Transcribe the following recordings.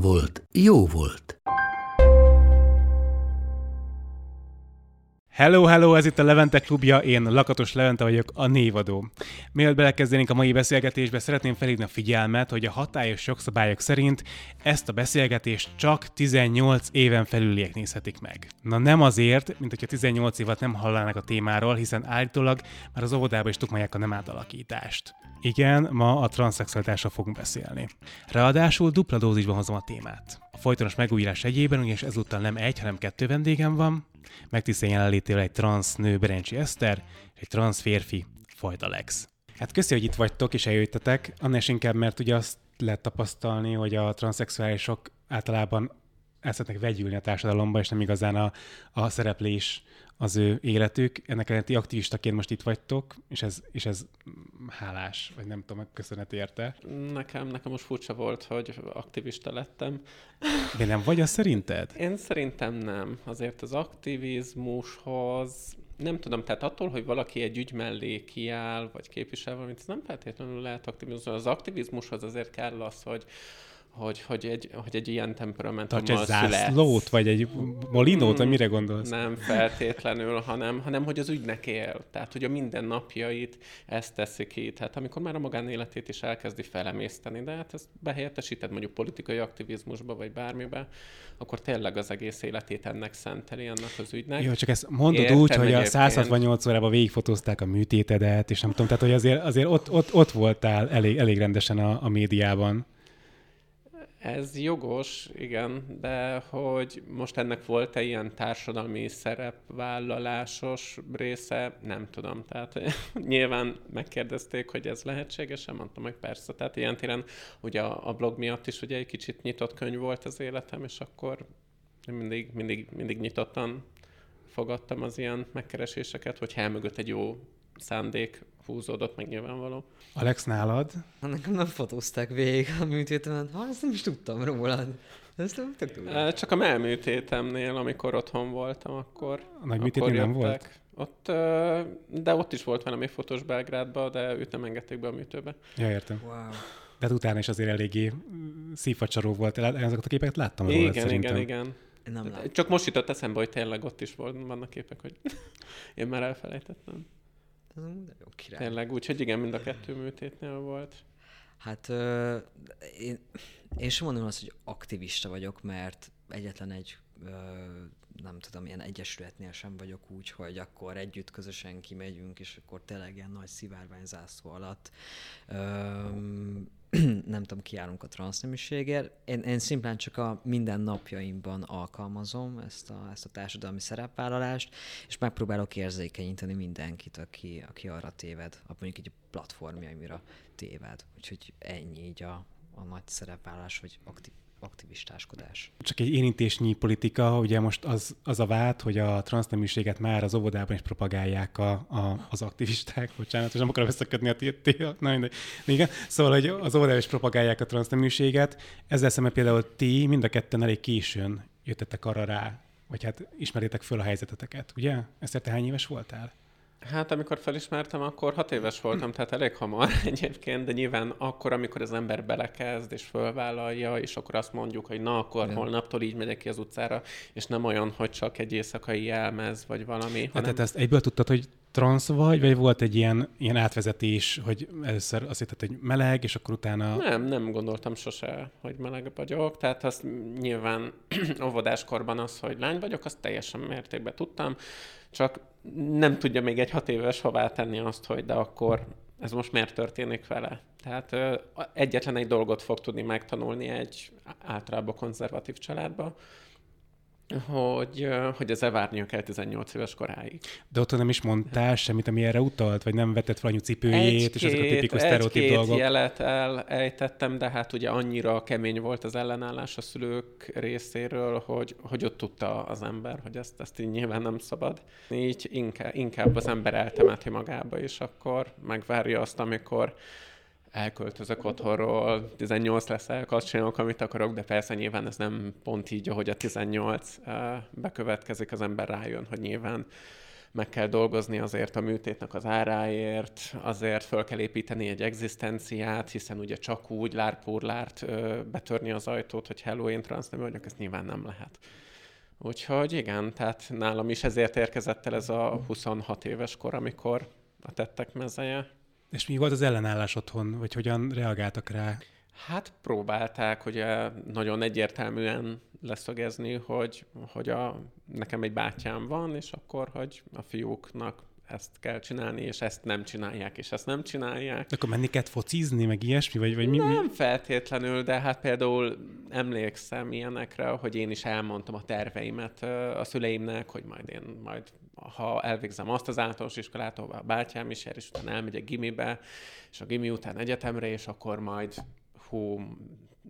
volt, jó volt. Hello, hello, ez itt a Levente klubja, én Lakatos Levente vagyok, a névadó. Mielőtt belekezdenénk a mai beszélgetésbe, szeretném felhívni a figyelmet, hogy a hatályos jogszabályok szerint ezt a beszélgetést csak 18 éven felüliek nézhetik meg. Na nem azért, mint hogyha 18 évet nem hallanak a témáról, hiszen állítólag már az óvodában is tukmálják a nem átalakítást. Igen, ma a transzexualitásról fogunk beszélni. Ráadásul dupla dózisban hozom a témát. A folytonos megújulás egyében, ugyanis ezúttal nem egy, hanem kettő vendégem van, megtiszteljen jelenlétével egy transz nő Berencsi Eszter, és egy transz férfi Fajt Alex. Hát köszi, hogy itt vagytok és eljöttetek, annál is inkább, mert ugye azt lehet tapasztalni, hogy a transzexuálisok általában el szeretnek vegyülni a társadalomba, és nem igazán a, a szereplés az ő életük. Ennek ellenére ti aktivistaként most itt vagytok, és ez, és ez hálás, vagy nem tudom, köszönet érte. Nekem, nekem most furcsa volt, hogy aktivista lettem. De nem vagy az szerinted? Én szerintem nem. Azért az aktivizmushoz nem tudom, tehát attól, hogy valaki egy ügy mellé kiáll, vagy képvisel valamit, ez nem feltétlenül lehet aktivizmus. Az aktivizmushoz azért kell az, hogy hogy, hogy, egy, hogy egy ilyen temperamentummal Tarts egy zászlót, vagy egy molinót, hmm, vagy mire gondolsz? Nem feltétlenül, hanem, hanem hogy az ügynek él. Tehát, hogy a mindennapjait ezt teszi ki. Tehát amikor már a magánéletét is elkezdi felemészteni, de hát ezt behelyettesíted mondjuk politikai aktivizmusba, vagy bármibe, akkor tényleg az egész életét ennek szenteli, annak az ügynek. Jó, csak ezt mondod Értem úgy, hogy a 168 órában végigfotózták a műtétedet, és nem tudom, tehát hogy azért, azért ott, ott, ott voltál elég, elég rendesen a, a médiában. Ez jogos, igen, de hogy most ennek volt-e ilyen társadalmi szerepvállalásos része, nem tudom. Tehát nyilván megkérdezték, hogy ez lehetséges, mondtam, hogy persze. Tehát ilyen téren ugye a, a blog miatt is ugye egy kicsit nyitott könyv volt az életem, és akkor mindig, mindig, mindig nyitottan fogadtam az ilyen megkereséseket, hogy elmögött egy jó szándék húzódott meg nyilvánvaló. Alex, nálad? Nekem nem fotózták végig a műtétemen. Ha, ezt nem is tudtam rólad. Ezt nem tök Csak a melműtétemnél, amikor otthon voltam, akkor A nagy műtétem nem volt? Ott, de ott is volt valami fotós Belgrádba, de őt nem engedték be a műtőbe. Ja, értem. Wow. De hát utána is azért eléggé szívfacsaró volt. Ezeket a képeket láttam róla, Igen, szerintem. igen, igen. Nem Csak most jutott eszembe, hogy tényleg ott is volt, vannak képek, hogy én már elfelejtettem. De jó király. Tényleg, úgyhogy igen, mind a kettő műtétnél volt. Hát ö, én, én sem mondom azt, hogy aktivista vagyok, mert egyetlen egy ö, nem tudom, ilyen egyesületnél sem vagyok úgy, hogy akkor együtt közösen kimegyünk, és akkor tényleg ilyen nagy szivárványzászló alatt ö, nem tudom, kiállunk a transzneműségért. Én, én szimplán csak a mindennapjaimban alkalmazom ezt a, ezt a társadalmi szerepvállalást, és megpróbálok érzékenyíteni mindenkit, aki, aki arra téved, mondjuk egy platformjaimra téved. Úgyhogy ennyi így a, a nagy szerepvállás, vagy aktív aktivistáskodás. Csak egy érintésnyi politika, ugye most az, az a vád, hogy a transzneműséget már az óvodában is propagálják a, a, az aktivisták, bocsánat, és nem akarom összekötni a ti, na mindegy. Igen, szóval, hogy az óvodában is propagálják a transzneműséget, ezzel szemben például ti mind a ketten elég későn jöttetek arra rá, vagy hát ismeritek föl a helyzeteteket, ugye? Ezt te hány éves voltál? Hát amikor felismertem, akkor hat éves voltam, tehát elég hamar egyébként, de nyilván akkor, amikor az ember belekezd és fölvállalja, és akkor azt mondjuk, hogy na, akkor Igen. holnaptól így megyek ki az utcára, és nem olyan, hogy csak egy éjszakai jelmez, vagy valami. Hát, hanem... Tehát ezt egyből tudtad, hogy transz vagy, vagy volt egy ilyen, ilyen átvezetés, hogy először azt hitted, hogy meleg, és akkor utána... Nem, nem gondoltam sose, hogy meleg vagyok, tehát azt nyilván óvodáskorban az, hogy lány vagyok, azt teljesen mértékben tudtam, csak nem tudja még egy hat éves hová tenni azt, hogy de akkor ez most miért történik vele. Tehát ö, egyetlen egy dolgot fog tudni megtanulni egy általában konzervatív családba, hogy, hogy ezzel várnia kell 18 éves koráig. De ott nem is mondtál semmit, ami erre utalt? Vagy nem vetett fel anyu cipőjét, egy és ezek a tipikus sztereotíp dolgok? jelet elejtettem, de hát ugye annyira kemény volt az ellenállás a szülők részéről, hogy, hogy ott tudta az ember, hogy ezt, ezt így nyilván nem szabad. Így inkább, inkább az ember eltemeti magába, és akkor megvárja azt, amikor elköltözök otthonról, 18 lesz azt csinálok, amit akarok, de persze nyilván ez nem pont így, ahogy a 18 bekövetkezik, az ember rájön, hogy nyilván meg kell dolgozni azért a műtétnek az áráért, azért föl kell építeni egy egzisztenciát, hiszen ugye csak úgy lárpúrlárt betörni az ajtót, hogy hello, én transznemű vagyok, ez nyilván nem lehet. Úgyhogy igen, tehát nálam is ezért érkezett el ez a 26 éves kor, amikor a tettek mezeje. És mi volt az ellenállás otthon, vagy hogyan reagáltak rá? Hát próbálták ugye nagyon egyértelműen leszögezni, hogy, hogy a, nekem egy bátyám van, és akkor, hogy a fiúknak ezt kell csinálni, és ezt nem csinálják, és ezt nem csinálják. Akkor menni kell focizni, meg ilyesmi? Vagy, vagy mi, nem mi? feltétlenül, de hát például emlékszem ilyenekre, hogy én is elmondtam a terveimet a szüleimnek, hogy majd én majd ha elvégzem azt az általános iskolát, ahol a bátyám is jár, és utána elmegyek gimibe, és a gimi után egyetemre, és akkor majd hú,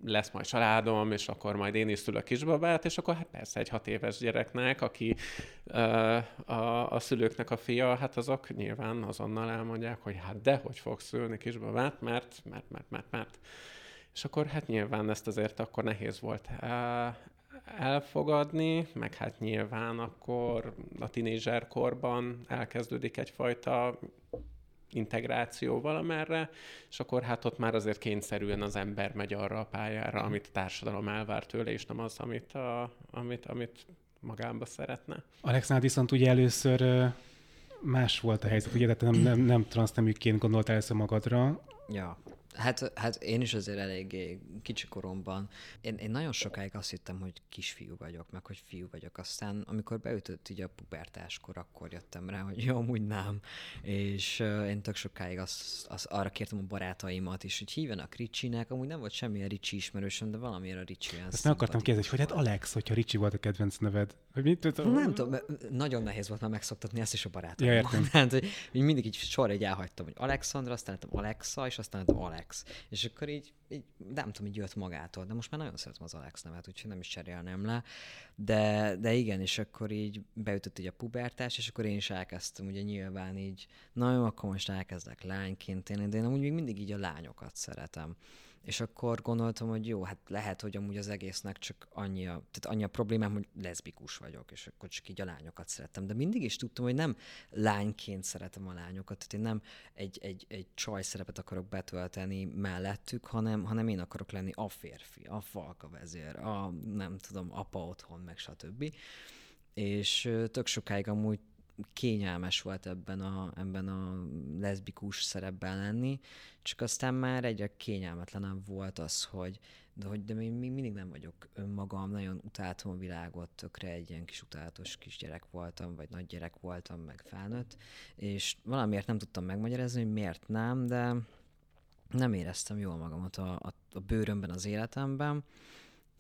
lesz majd családom, és akkor majd én is szülök kisbabát, és akkor hát persze egy hat éves gyereknek, aki uh, a, a szülőknek a fia, hát azok nyilván azonnal elmondják, hogy hát de, hogy fogsz szülni kisbabát, mert, mert, mert, mert, mert. És akkor hát nyilván ezt azért akkor nehéz volt elfogadni, meg hát nyilván akkor a tinédzserkorban elkezdődik egyfajta integráció valamerre, és akkor hát ott már azért kényszerűen az ember megy arra a pályára, amit a társadalom elvár tőle, és nem az, amit, a, amit, amit magába szeretne. Alexnál viszont ugye először más volt a helyzet, ugye, tehát nem, nem, nem transzneműként gondoltál először magadra. Ja. Hát, hát én is azért eléggé kicsi koromban. Én, én nagyon sokáig azt hittem, hogy kisfiú vagyok, meg hogy fiú vagyok. Aztán, amikor beütött ugye a pubertáskor, akkor jöttem rá, hogy jó, amúgy nem. És uh, én tök sokáig azt, azt, arra kértem a barátaimat is, hogy hívjanak Ricsinek. Amúgy nem volt semmilyen Ricsi ismerősöm, de valamiért a Ricsi olyan Ezt nem akartam kérdezni, hogy hát Alex, hogyha Ricsi volt a kedvenc neved. Hogy mit tudom? Nem tudom, nagyon nehéz volt már megszoktatni ezt is a barátaimmal. Ja, értem. Tehát, hogy mindig így sor egy elhagytam, hogy Alexandra, aztán Alexa, és aztán Alex. Alex. És akkor így, így nem tudom, így jött magától, de most már nagyon szeretem az Alex nevet, úgyhogy nem is cserélném le. De, de igen, és akkor így beütött így a pubertás, és akkor én is elkezdtem ugye nyilván így, na jó, akkor most elkezdek lányként élni, de én amúgy még mindig így a lányokat szeretem. És akkor gondoltam, hogy jó, hát lehet, hogy amúgy az egésznek csak annyi a, tehát annyi a problémám, hogy leszbikus vagyok, és akkor csak így a lányokat szerettem. De mindig is tudtam, hogy nem lányként szeretem a lányokat, tehát én nem egy, egy, egy csaj szerepet akarok betölteni mellettük, hanem, hanem én akarok lenni a férfi, a falka vezér, a nem tudom, apa otthon, meg stb. És tök sokáig amúgy kényelmes volt ebben a, ebben a leszbikus szerepben lenni, csak aztán már egyre kényelmetlenebb volt az, hogy de, hogy, de még mindig nem vagyok önmagam, nagyon utáltam a világot, tökre egy ilyen kis utálatos kisgyerek voltam, vagy nagy gyerek voltam, meg felnőtt, és valamiért nem tudtam megmagyarázni, hogy miért nem, de nem éreztem jól magamat a, a, a bőrömben, az életemben,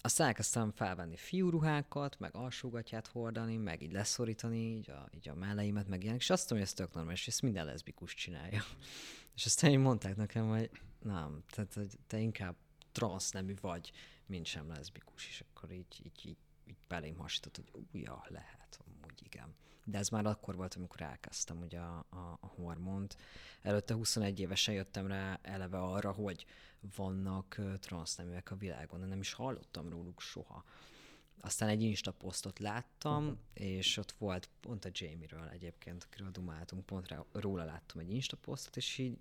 aztán elkezdtem felvenni fiúruhákat, meg alsógatját hordani, meg így leszorítani, így a, így a melleimet, meg ilyenek, és azt mondom, hogy ez tök normális, és ezt minden leszbikus csinálja. És aztán így mondták nekem, hogy nem, tehát hogy te inkább transznemű vagy, mint sem leszbikus, és akkor így, így, így, így belém hasított, hogy ja, lehet, amúgy igen. De ez már akkor volt, amikor elkezdtem ugye a, a, a hormont. Előtte 21 évesen jöttem rá eleve arra, hogy vannak transzneműek a világon, de nem is hallottam róluk soha. Aztán egy Insta posztot láttam, uh-huh. és ott volt pont a Jamie-ről egyébként, akiről dumáltunk, pont rá, róla láttam egy Insta posztot, és így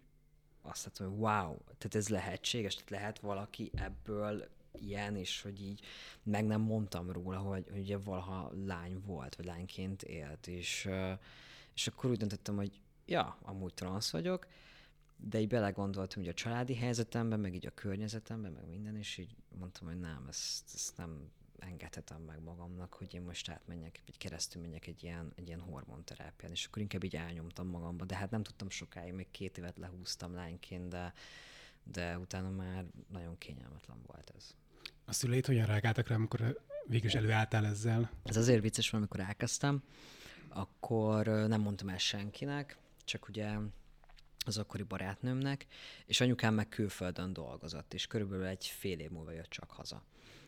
azt láttam, hogy wow, tehát ez lehetséges, tehát lehet valaki ebből ilyen, és hogy így meg nem mondtam róla, hogy, hogy ugye valaha lány volt, vagy lányként élt, és, és akkor úgy döntöttem, hogy ja, amúgy transz vagyok, de így belegondoltam hogy a családi helyzetemben, meg így a környezetemben, meg minden, és így mondtam, hogy nem, ezt, ezt nem engedhetem meg magamnak, hogy én most átmenjek, vagy keresztül menjek egy ilyen, egy ilyen hormonterápián, és akkor inkább így elnyomtam magamba, de hát nem tudtam sokáig, még két évet lehúztam lányként, de, de utána már nagyon kényelmetlen volt ez. A szüleid hogyan reagáltak rá, amikor végül is előálltál ezzel? Ez azért vicces, mert amikor elkezdtem, akkor nem mondtam el senkinek, csak ugye az akkori barátnőmnek, és anyukám meg külföldön dolgozott, és körülbelül egy fél év múlva jött csak haza.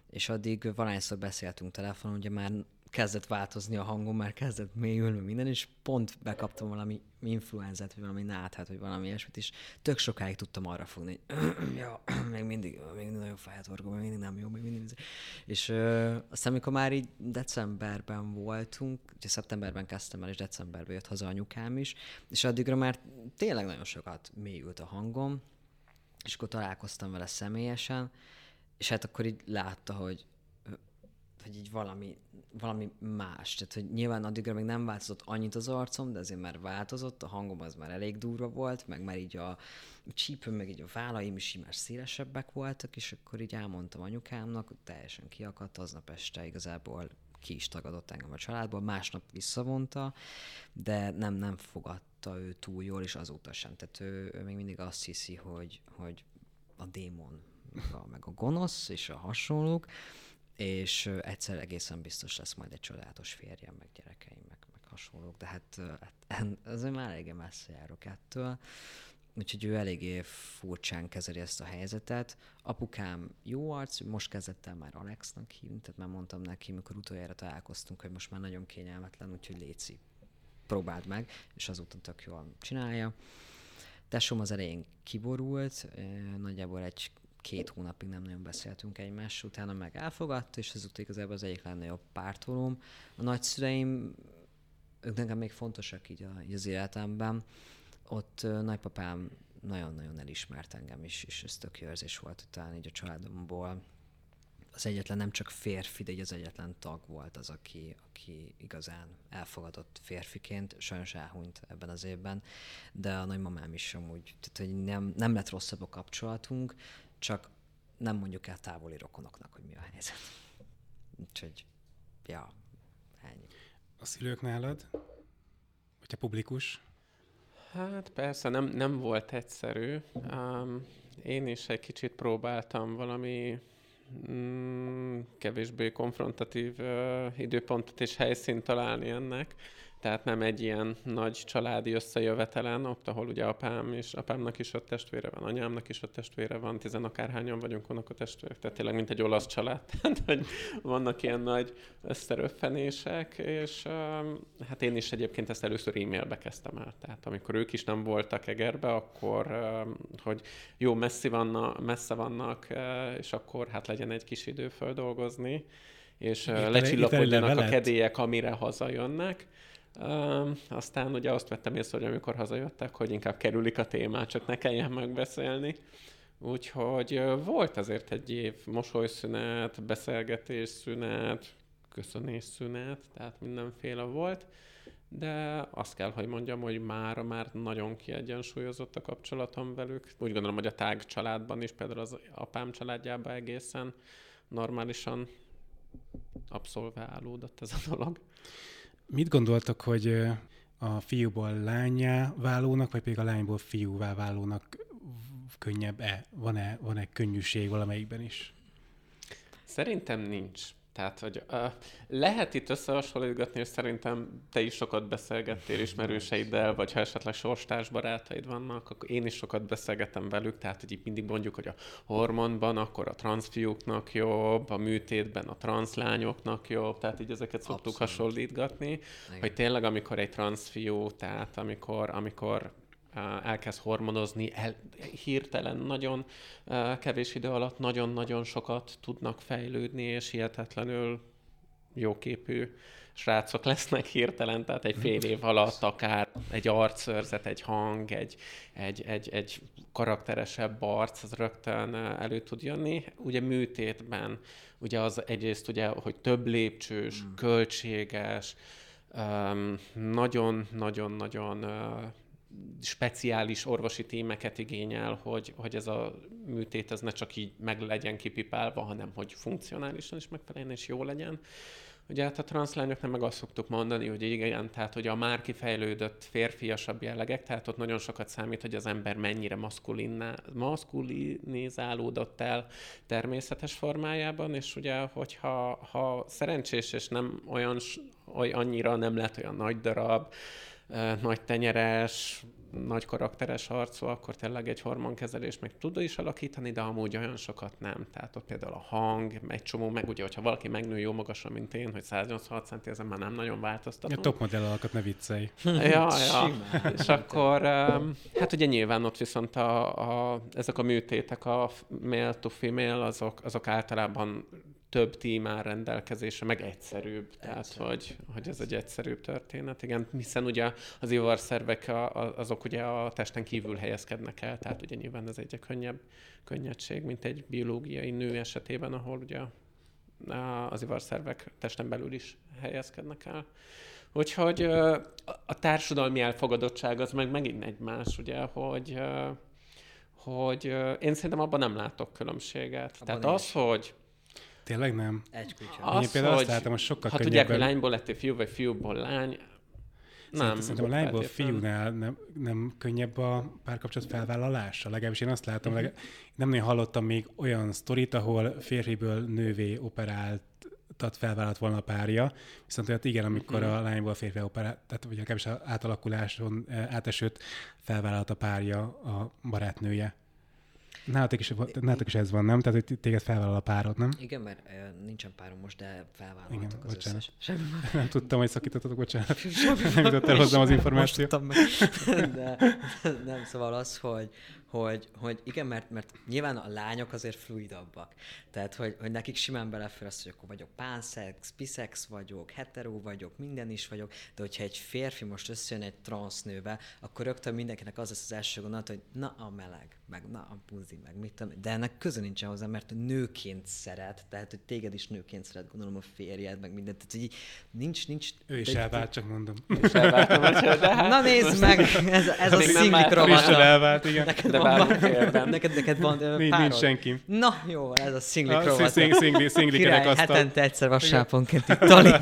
És addig valahányszor beszéltünk telefonon, ugye már kezdett változni a hangom, már kezdett mélyülni minden, és pont bekaptam valami influenzát, vagy valami náthát, vagy valami ilyesmit, és tök sokáig tudtam arra fogni, hogy ja, még mindig, még mindig nagyon fájt orgom, még mindig nem jó, még mindig. És ö, aztán, amikor már így decemberben voltunk, ugye szeptemberben kezdtem el, és decemberben jött haza anyukám is, és addigra már tényleg nagyon sokat mélyült a hangom, és akkor találkoztam vele személyesen, és hát akkor így látta, hogy hogy így valami, valami más. Tehát, hogy nyilván addigra még nem változott annyit az arcom, de azért már változott, a hangom az már elég durva volt, meg már így a csípőm, meg így a vállaim is így már szélesebbek voltak, és akkor így elmondtam anyukámnak, teljesen kiakadt, aznap este igazából ki is tagadott engem a családból, másnap visszavonta, de nem, nem fogadta ő túl jól, és azóta sem. Tehát ő, ő még mindig azt hiszi, hogy, hogy a démon, meg a, meg a gonosz és a hasonlók, és egyszer egészen biztos lesz majd egy csodálatos férjem, meg gyerekeim, meg, meg hasonlók, de hát, hát azért már eléggé messze járok ettől. Úgyhogy ő eléggé furcsán kezeli ezt a helyzetet. Apukám jó arc, most kezdett el már Alexnak hívni, tehát már mondtam neki, mikor utoljára találkoztunk, hogy most már nagyon kényelmetlen, úgyhogy léci, próbáld meg, és azóta tök jól csinálja. Tesóm az elején kiborult, nagyjából egy két hónapig nem nagyon beszéltünk egymás, utána meg elfogadt, és ezúttal igazából az egyik legnagyobb pártolóm. A nagyszüleim, ők nekem még fontosak így, a, így az életemben. Ott nagypapám nagyon-nagyon elismert engem is, és ez tök jó érzés volt utána így a családomból. Az egyetlen nem csak férfi, de így az egyetlen tag volt az, aki, aki igazán elfogadott férfiként, sajnos elhunyt ebben az évben, de a nagymamám is amúgy, tehát hogy nem, nem lett rosszabb a kapcsolatunk, csak nem mondjuk el távoli rokonoknak, hogy mi a helyzet. Úgyhogy, ja, ennyi. A szülők nálad? Vagy a publikus? Hát persze, nem, nem volt egyszerű. Um, én is egy kicsit próbáltam valami mm, kevésbé konfrontatív uh, időpontot és helyszínt találni ennek tehát nem egy ilyen nagy családi összejövetelen, ott, ahol ugye apám és apámnak is ott testvére van, anyámnak is ott testvére van, tizen akárhányan vagyunk a testvérek, tehát tényleg mint egy olasz család, tehát hogy vannak ilyen nagy összeröffenések, és hát én is egyébként ezt először e-mailbe kezdtem el, tehát amikor ők is nem voltak Egerbe, akkor hogy jó, messzi vannak, messze vannak, és akkor hát legyen egy kis idő földolgozni, és lecsillapodjanak a kedélyek, amire hazajönnek. Uh, aztán ugye azt vettem észre, hogy amikor hazajöttek, hogy inkább kerülik a témát, csak ne kelljen megbeszélni. Úgyhogy volt azért egy év mosolyszünet, beszélgetésszünet, köszönésszünet, tehát mindenféle volt, de azt kell, hogy mondjam, hogy már már nagyon kiegyensúlyozott a kapcsolatom velük. Úgy gondolom, hogy a tág családban is, például az apám családjában egészen normálisan abszolválódott ez a dolog. Mit gondoltak, hogy a fiúból lányá válónak, vagy pedig a lányból fiúvá válónak könnyebb-e? Van-e, van-e könnyűség valamelyikben is? Szerintem nincs. Tehát, hogy uh, lehet itt összehasonlítgatni, és szerintem te is sokat beszélgettél ismerőseiddel, vagy ha esetleg sorstárs barátaid vannak, akkor én is sokat beszélgetem velük, tehát, hogy itt mindig mondjuk, hogy a hormonban akkor a transzfiúknak jobb, a műtétben a transzlányoknak jobb, tehát így ezeket szoktuk Abszolút. hasonlítgatni, Igen. hogy tényleg amikor egy transzfiú, tehát amikor, amikor elkezd hormonozni, el, hirtelen nagyon kevés idő alatt nagyon-nagyon sokat tudnak fejlődni, és hihetetlenül jóképű srácok lesznek hirtelen, tehát egy fél év alatt akár egy arcszörzet, egy hang, egy, egy, egy, egy karakteresebb arc, az rögtön elő tud jönni. Ugye műtétben, ugye az egyrészt ugye, hogy több lépcsős, mm. költséges, nagyon-nagyon-nagyon speciális orvosi témeket igényel, hogy, hogy ez a műtét ez ne csak így meg legyen kipipálva, hanem hogy funkcionálisan is megfeleljen és jó legyen. Ugye hát a transzlányoknál meg azt szoktuk mondani, hogy igen, tehát hogy a már kifejlődött férfiasabb jellegek, tehát ott nagyon sokat számít, hogy az ember mennyire maszkulinizálódott el természetes formájában, és ugye, hogyha ha szerencsés és nem olyan, olyan annyira nem lett olyan nagy darab, nagy tenyeres, nagy karakteres arcú, akkor tényleg egy hormonkezelés meg tud is alakítani, de amúgy olyan sokat nem. Tehát ott például a hang, egy csomó, meg ugye, hogyha valaki megnő jó magasan, mint én, hogy 186 centi, ezen már nem nagyon változtatom. A top modell alakat ne viccelj. ja, ja. És akkor, hát ugye nyilván ott viszont a, a, ezek a műtétek, a male to female, azok, azok általában több tím áll rendelkezésre, meg egyszerűbb. Egyszerű. Tehát, hogy, hogy ez egy egyszerűbb történet. Igen, hiszen ugye az ivarszervek azok ugye a testen kívül helyezkednek el, tehát ugye nyilván ez egy könnyebb könnyedség, mint egy biológiai nő esetében, ahol ugye az ivarszervek testen belül is helyezkednek el. Úgyhogy a társadalmi elfogadottság az meg megint egy más, ugye, hogy, hogy én szerintem abban nem látok különbséget. Abban Tehát az, is. hogy Tényleg nem? Egy kutya. Az, Én például hogy, azt látom, hogy sokkal ha tudják, hogy lányból lettél fiú, vagy fiúból lány, nem. Szerintem a lányból fiúnál nem, nem könnyebb a párkapcsolat felvállalása. Legalábbis én azt látom, uh-huh. legalább, nem nagyon hallottam még olyan sztorit, ahol férfiből nővé operált tehát felvállalt volna a párja, viszont olyat igen, amikor uh-huh. a lányból férfi operált, tehát vagy legalábbis az átalakuláson átesőt felvállalt a párja a barátnője. Nálatok is, nálatok is ez van, nem? Tehát, hogy téged felvállal a párod, nem? Igen, mert uh, nincsen párom most, de felvállaltak Igen, az bocsánat. összes. Semmi. Nem tudtam, hogy szakítottatok, bocsánat. nem jutott el hozzám az információ. Meg. De, nem, szóval az, hogy, hogy, hogy igen, mert, mert nyilván a lányok azért fluidabbak. Tehát, hogy, hogy nekik simán belefér az, hogy akkor vagyok pánszex, biszex vagyok, hetero vagyok, minden is vagyok, de hogyha egy férfi most összejön egy transznőbe, akkor rögtön mindenkinek az lesz az első gondolat, hogy na a meleg, meg na a buzi, meg mit tudom, de ennek köze nincsen hozzá, mert nőként szeret, tehát, hogy téged is nőként szeret, gondolom a férjed, meg mindent, tehát, hogy nincs, nincs... Ő is elvált, csak mondom. Ő is elváltam, de hát... Na nézd meg, ez, ez a szinglik rovata. elvált, igen. Neked de van, neked, neked van uh, nincs, nincs senki. Na jó, ez a szinglik rovata. Szing, szingli, szingli Király, hetente egyszer vasárponként itt tali.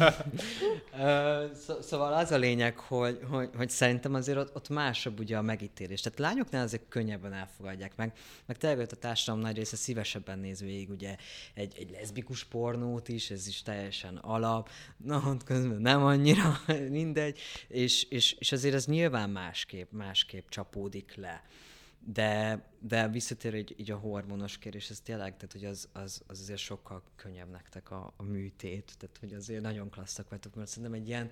szóval az a lényeg, hogy, hogy, hogy szerintem azért ott, ott másabb ugye a megítélés. Tehát lányoknál azért könnyebben elfogadják meg, meg tényleg a társadalom nagy része szívesebben néz végig ugye egy, egy leszbikus pornót is, ez is teljesen alap, na, ott közben nem annyira, mindegy, és, és, és azért ez nyilván másképp, másképp csapódik le. De, de visszatér így, így a hormonos kérés, ez tényleg, tehát hogy az, az, az azért sokkal könnyebb nektek a, a műtét, tehát hogy azért nagyon klasszak vagytok, mert szerintem egy ilyen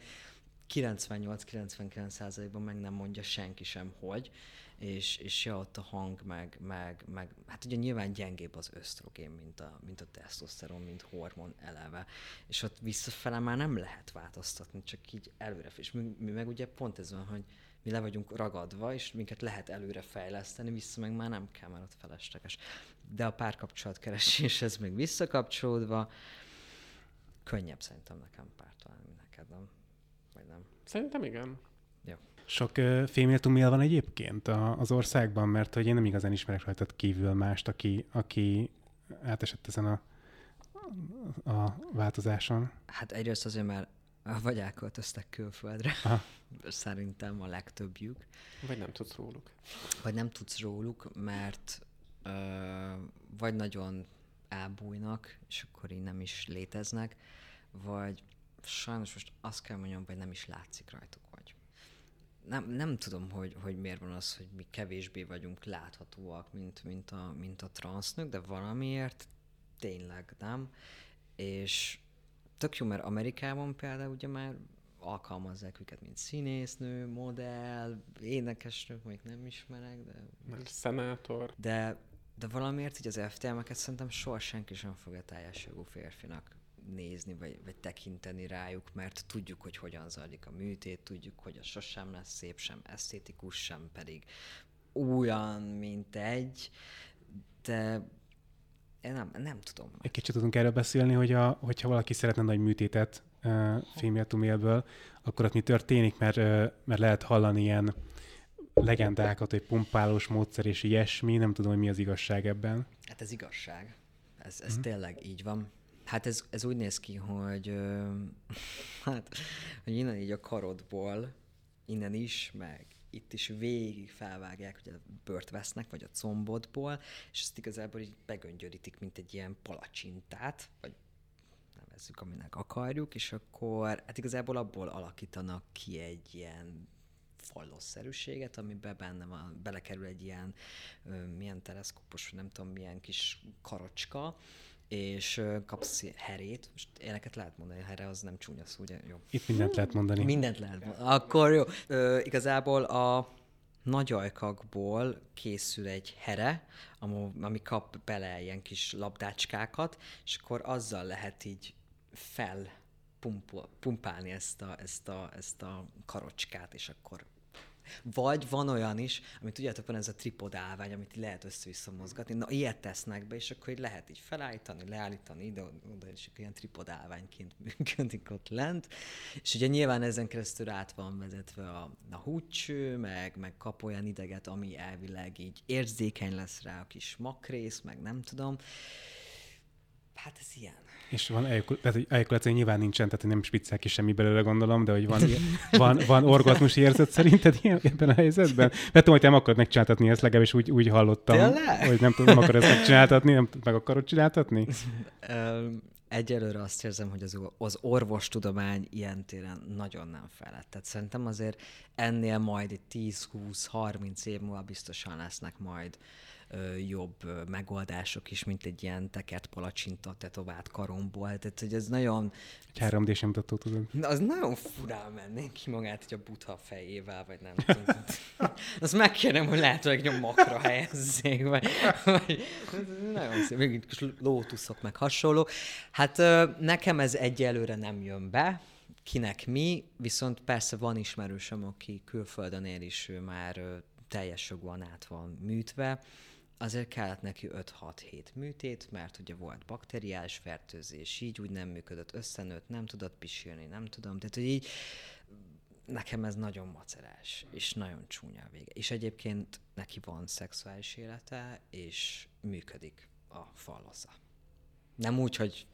98-99 százalékban meg nem mondja senki sem, hogy, és, és ja, ott a hang, meg, meg, meg, hát ugye nyilván gyengébb az ösztrogén, mint a, mint a tesztoszteron, mint hormon eleve, és ott visszafele már nem lehet változtatni, csak így előre, és mi, mi meg ugye pont ez van, hogy mi le vagyunk ragadva, és minket lehet előre fejleszteni, vissza meg már nem kell, mert ott felesleges. De a párkapcsolatkeresés, ez még visszakapcsolódva, könnyebb szerintem nekem párt találni, mint neked, nem? Vagy nem? Szerintem igen. Jó. Sok uh, féméltumil van egyébként a, az országban, mert hogy én nem igazán ismerek rajtad kívül mást, aki, aki átesett ezen a, a változáson. Hát egyrészt azért, mert vagy elköltöztek külföldre. Aha. Szerintem a legtöbbjük. Vagy nem tudsz róluk. Vagy nem tudsz róluk, mert ö, vagy nagyon elbújnak, és akkor így nem is léteznek, vagy sajnos most azt kell mondjam, hogy nem is látszik rajtuk, vagy. Nem, nem tudom, hogy, hogy miért van az, hogy mi kevésbé vagyunk láthatóak, mint, mint, a, mint a transznők, de valamiért tényleg nem. És tök jó, mert Amerikában például ugye már alkalmazzák őket, mint színésznő, modell, énekesnő, még nem ismerek, de... Mert szenátor. De, de valamiért így az FTM-eket szerintem soha senki sem fogja teljes jogú férfinak nézni, vagy, vagy tekinteni rájuk, mert tudjuk, hogy hogyan zajlik a műtét, tudjuk, hogy az sosem lesz szép, sem esztétikus, sem pedig olyan, mint egy, de nem, nem tudom. Egy kicsit tudunk erről beszélni, hogy a, hogyha valaki szeretne nagy műtétet uh, fémjeltumélből, akkor ott mi történik, mert, uh, mert lehet hallani ilyen legendákat, hogy pumpálós módszer és ilyesmi, nem tudom, hogy mi az igazság ebben. Hát ez igazság. Ez, ez mm. tényleg így van. Hát ez, ez úgy néz ki, hogy, ö, hát, hogy innen így a karodból, innen is, meg itt is végig felvágják, hogy a bört vesznek, vagy a combodból, és ezt igazából így begöngyörítik, mint egy ilyen palacsintát, vagy nevezzük, aminek akarjuk, és akkor hát igazából abból alakítanak ki egy ilyen falloszerűséget, amiben benne van, belekerül egy ilyen ö, milyen teleszkópos, nem tudom, milyen kis karocska, és kapsz herét. Most éleket lehet mondani, a here az nem csúnya szó, ugye? Jó. Itt mindent lehet mondani. Mindent lehet mondani. Akkor jó. Ö, igazából a nagy ajkakból készül egy here, ami, kap bele ilyen kis labdácskákat, és akkor azzal lehet így fel pumpálni ezt a, ezt, a, ezt a karocskát, és akkor vagy van olyan is, amit tudjátok, van ez a tripod állvány, amit lehet össze-vissza mozgatni. Na, ilyet tesznek be, és akkor így lehet így felállítani, leállítani ide, oda, és akkor ilyen tripod működik ott lent. És ugye nyilván ezen keresztül át van vezetve a, a húcső, meg, meg kap olyan ideget, ami elvileg így érzékeny lesz rá a kis makrész, meg nem tudom. Hát ez ilyen. És van ejakuláció nyilván nincsen, tehát nem spiccel ki semmi belőle gondolom, de hogy van, ilyen- van, van orgazmus érzet szerinted ilyen, ebben a helyzetben? Mert tudom, hogy te nem akarod megcsináltatni ezt, legalábbis úgy, úgy hallottam, Tényleg? hogy nem tudom, nem akarod ezt megcsináltatni, nem meg akarod csináltatni? Egyelőre azt érzem, hogy az, az orvostudomány ilyen téren nagyon nem fejlett. Tehát szerintem azért ennél majd egy 10-20-30 év múlva biztosan lesznek majd ö, jobb megoldások is, mint egy ilyen tekert palacsinta tetovált karomból. Tehát, hogy ez nagyon, Egy 3D-s mutató, tudod. Na, az nagyon furán mennék ki magát, hogy a butha fejével, vagy nem tudom. Azt megkérem, hogy lehet, hogy nyomokra helyezzék, vagy, vagy nagyon szép, még kis lótuszok, meg hasonló. Hát nekem ez egyelőre nem jön be, kinek mi, viszont persze van ismerősöm, aki külföldön él is, ő már teljes jogban át van műtve, azért kellett neki 5-6-7 műtét, mert ugye volt bakteriális fertőzés, így úgy nem működött, összenőtt, nem tudott pisilni, nem tudom. Tehát, hogy így nekem ez nagyon macerás, és nagyon csúnya a vége. És egyébként neki van szexuális élete, és működik a fallasza. Nem úgy, hogy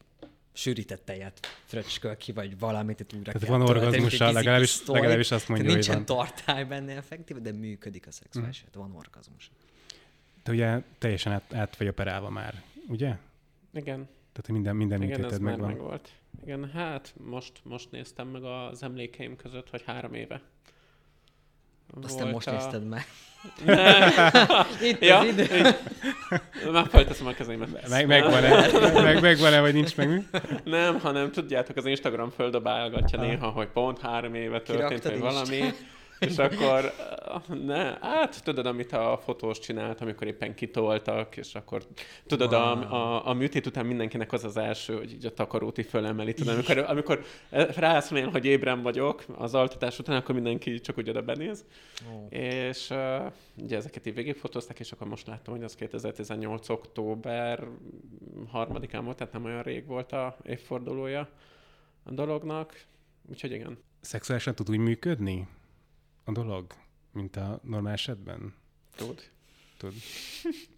sűrített tejet fröcsköl ki, vagy valamit itt újra Tehát van orgazmusa, legalábbis- izipisztoly. legalábbis azt mondja, hogy nincsen van. tartály benne effektív, de működik a szexuális élet, van orgazmus. Te ugye teljesen át, át vagy operálva már, ugye? Igen, Tehát hogy minden, minden igen, ez műtéted már megvan. megvolt. Igen, hát most, most néztem meg az emlékeim között, hogy három éve. Aztán most a... nézted meg. Itt Ja, az idő. így. Már felteszem a kezeimet. Meg, megvan-e, meg, megvan-e, vagy nincs meg? Nem, hanem tudjátok, az Instagram földobálgatja néha, hogy pont három éve történt, vagy is. valami. És akkor, ne, hát tudod, amit a fotós csinált, amikor éppen kitoltak, és akkor tudod, a, a, a műtét után mindenkinek az az első, hogy így a takarót így fölemeli, tudod, amikor, amikor rászmél, hogy ébren vagyok az altatás után, akkor mindenki csak úgy oda benéz. Ó. És uh, ugye ezeket így végigfotózták, és akkor most láttam, hogy az 2018. október harmadikán volt, tehát nem olyan rég volt a évfordulója a dolognak. Úgyhogy igen. Szexuálisan tud úgy működni a dolog, mint a normál esetben? Tud. Tud.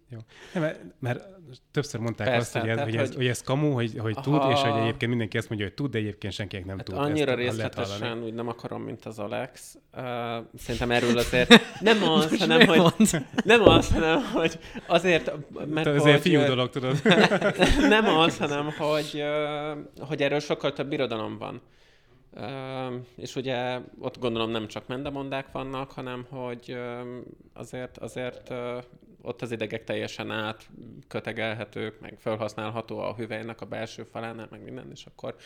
Jó. Nem, mert, mert többször mondták Persze, azt, hogy ez, tehát, hogy, ez, hogy- hogy ez kamu, hogy, hogy tud, Aha. és hogy egyébként mindenki azt mondja, hogy tud, de egyébként senkinek nem Hát tud. annyira Ezt részletesen úgy nem akarom, mint az Alex. Uh, szerintem erről azért nem az, hanem hogy, nem az, hanem hogy azért, mert Ez egy fiú dolog, tudod. nem az, hanem hogy, hogy erről sokkal több irodalom van. És ugye ott gondolom nem csak mendemondák vannak, hanem hogy azért, azért ott az idegek teljesen átkötegelhetők, meg felhasználható a hüvelynek a belső falánál, meg minden, és akkor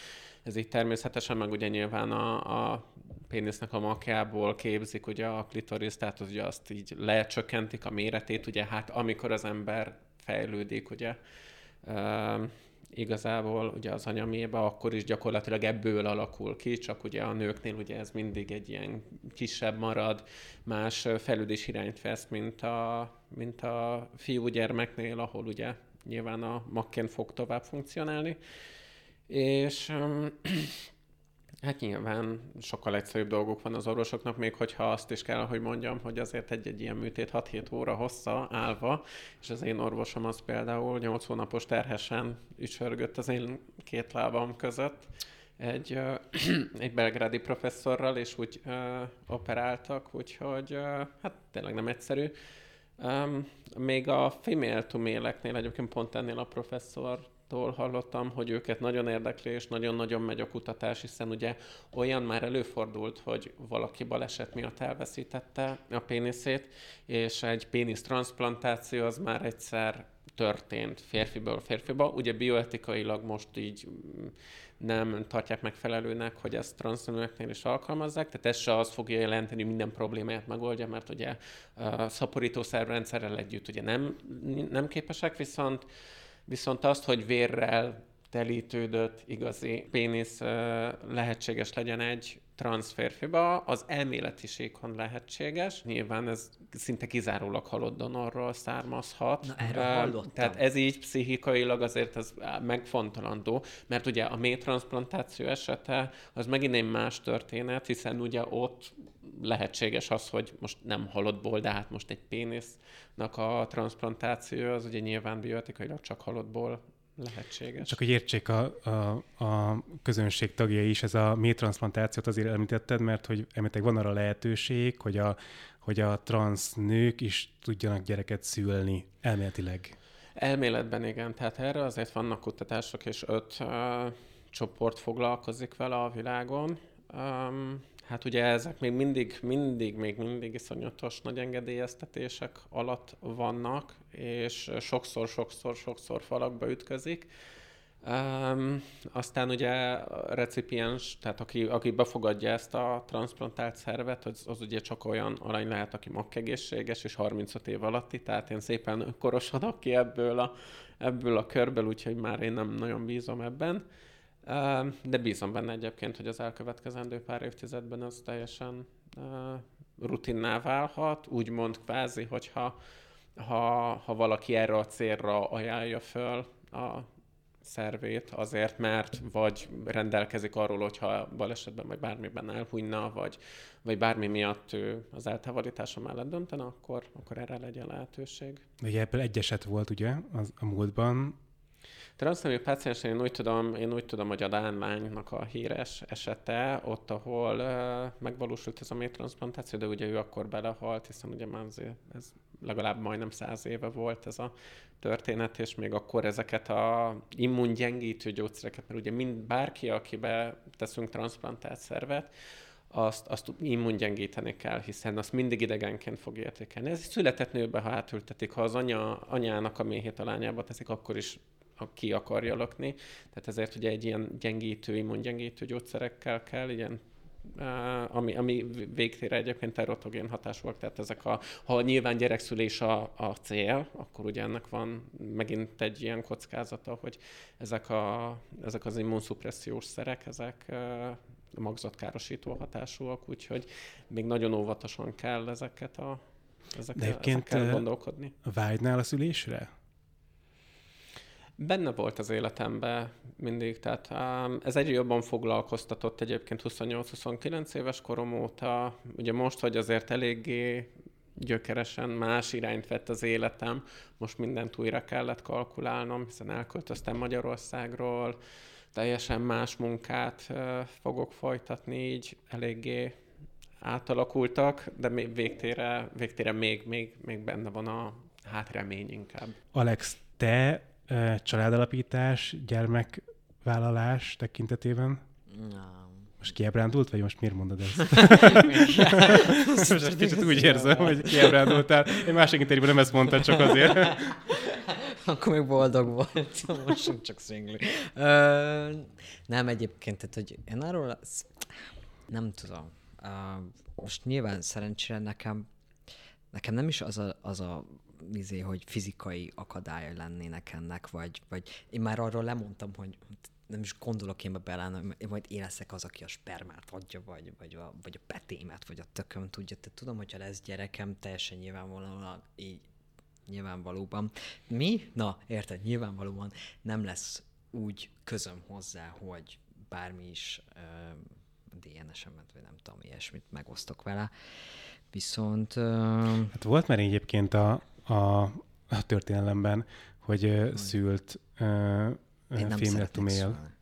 ez így természetesen, meg ugye nyilván a, a pénisznek a makjából képzik ugye a klitoris, tehát ugye azt így lecsökkentik a méretét, ugye hát amikor az ember fejlődik, ugye igazából ugye az anyaméba, akkor is gyakorlatilag ebből alakul ki, csak ugye a nőknél ugye ez mindig egy ilyen kisebb marad, más fejlődés irányt vesz, mint a, mint a fiúgyermeknél, ahol ugye nyilván a makként fog tovább funkcionálni. És Hát nyilván sokkal egyszerűbb dolguk van az orvosoknak, még hogyha azt is kell, hogy mondjam, hogy azért egy-egy ilyen műtét 6-7 óra hossza állva, és az én orvosom az például 8 hónapos terhesen ücsörgött az én két lábam között egy, egy belgrádi professzorral, és úgy uh, operáltak, úgyhogy uh, hát tényleg nem egyszerű. Um, még a female to male-eknél egyébként pont ennél a professzor tól hallottam, hogy őket nagyon érdekli, és nagyon-nagyon megy a kutatás, hiszen ugye olyan már előfordult, hogy valaki baleset miatt elveszítette a péniszét, és egy pénisz transplantáció az már egyszer történt férfiből férfiba. Ugye bioetikailag most így nem tartják megfelelőnek, hogy ezt transzneműeknél is alkalmazzák, tehát ez se az fogja jelenteni, hogy minden problémáját megoldja, mert ugye a szaporítószervrendszerrel együtt ugye nem, nem képesek, viszont viszont azt, hogy vérrel telítődött igazi pénisz lehetséges legyen egy transz férfiba, az elméletiségben lehetséges. Nyilván ez szinte kizárólag halott donorról származhat. Na, erről hallottam. Tehát ez így pszichikailag azért ez megfontolandó, mert ugye a métransplantáció esete az megint egy más történet, hiszen ugye ott lehetséges az, hogy most nem halottból, de hát most egy pénisznak a transplantáció az ugye nyilván bioetikailag csak halottból lehetséges. Csak hogy értsék a, a, a közönség tagjai is, ez a métransplantációt azért említetted, mert hogy említettek van arra lehetőség, hogy a, hogy a transz nők is tudjanak gyereket szülni elméletileg. Elméletben igen, tehát erre azért vannak kutatások, és öt uh, csoport foglalkozik vele a világon. Um, Hát ugye ezek még mindig, mindig, még mindig iszonyatos nagy engedélyeztetések alatt vannak, és sokszor, sokszor, sokszor falakba ütközik. Um, aztán ugye recipiens, tehát aki, aki befogadja ezt a transplantált szervet, az, az ugye csak olyan arany lehet, aki makkegészséges, és 35 év alatti, tehát én szépen korosodok ki ebből a, ebből a körből, úgyhogy már én nem nagyon bízom ebben. De bízom benne egyébként, hogy az elkövetkezendő pár évtizedben ez teljesen rutinná válhat, úgymond kvázi, hogyha ha, ha valaki erre a célra ajánlja föl a szervét azért, mert vagy rendelkezik arról, hogyha balesetben vagy bármiben elhunyna, vagy, vagy bármi miatt az eltávolítása mellett döntene, akkor, akkor erre legyen lehetőség. Ugye ebből egy eset volt ugye az, a múltban, Transznemű páciens, én úgy tudom, én úgy tudom, hogy a Dánlánynak a híres esete, ott, ahol uh, megvalósult ez a métranszplantáció, de ugye ő akkor belehalt, hiszen ugye már azért ez legalább majdnem száz éve volt ez a történet, és még akkor ezeket a immungyengítő gyógyszereket, mert ugye mind bárki, akibe teszünk transzplantált szervet, azt, azt immungyengíteni kell, hiszen azt mindig idegenként fog értékelni. Ez született nőbe, ha átültetik, ha az anya, anyának a méhét a lányába teszik, akkor is ki akarja lakni. Tehát ezért ugye egy ilyen gyengítő, immungyengítő gyógyszerekkel kell, ilyen ami, ami végtére egyébként terotogén hatásúak, tehát ezek a, ha nyilván gyerekszülés a, a cél, akkor ugye ennek van megint egy ilyen kockázata, hogy ezek, a, ezek az immunszupressziós szerek, ezek magzatkárosító hatásúak, úgyhogy még nagyon óvatosan kell ezeket a ezekkel, De egyébként ezekkel gondolkodni. Vágynál a szülésre? Benne volt az életemben mindig, tehát ez egyre jobban foglalkoztatott egyébként 28-29 éves korom óta. Ugye most, hogy azért eléggé gyökeresen más irányt vett az életem, most mindent újra kellett kalkulálnom, hiszen elköltöztem Magyarországról, teljesen más munkát fogok folytatni, így eléggé átalakultak, de még végtére, végtére még, még, még benne van a hát remény inkább. Alex, te családalapítás, gyermekvállalás tekintetében? Nem. Most kiebrándult, vagy most miért mondod ezt? most egy kicsit úgy érzem, hogy kiebrándultál. Egy másik interjúban nem ezt mondtad, csak azért. Akkor még boldog volt, most csak szingli. nem egyébként, tehát, hogy én arról nem tudom. Uh, most nyilván szerencsére nekem nekem nem is az a, az a izé, hogy fizikai akadály lennének ennek, vagy, vagy én már arról lemondtam, hogy nem is gondolok én be bele, hogy majd én leszek az, aki a spermát adja, vagy, vagy, a, vagy a petémet, vagy a tököm tudja. Tehát tudom, hogyha lesz gyerekem, teljesen nyilvánvalóan így nyilvánvalóban. Mi? Na, érted, nyilvánvalóan nem lesz úgy közöm hozzá, hogy bármi is DNS-emet, vagy nem tudom, ilyesmit megosztok vele. Viszont... Uh... Hát volt már egyébként a, a, a történelemben, hogy uh, szült uh, Én nem mail.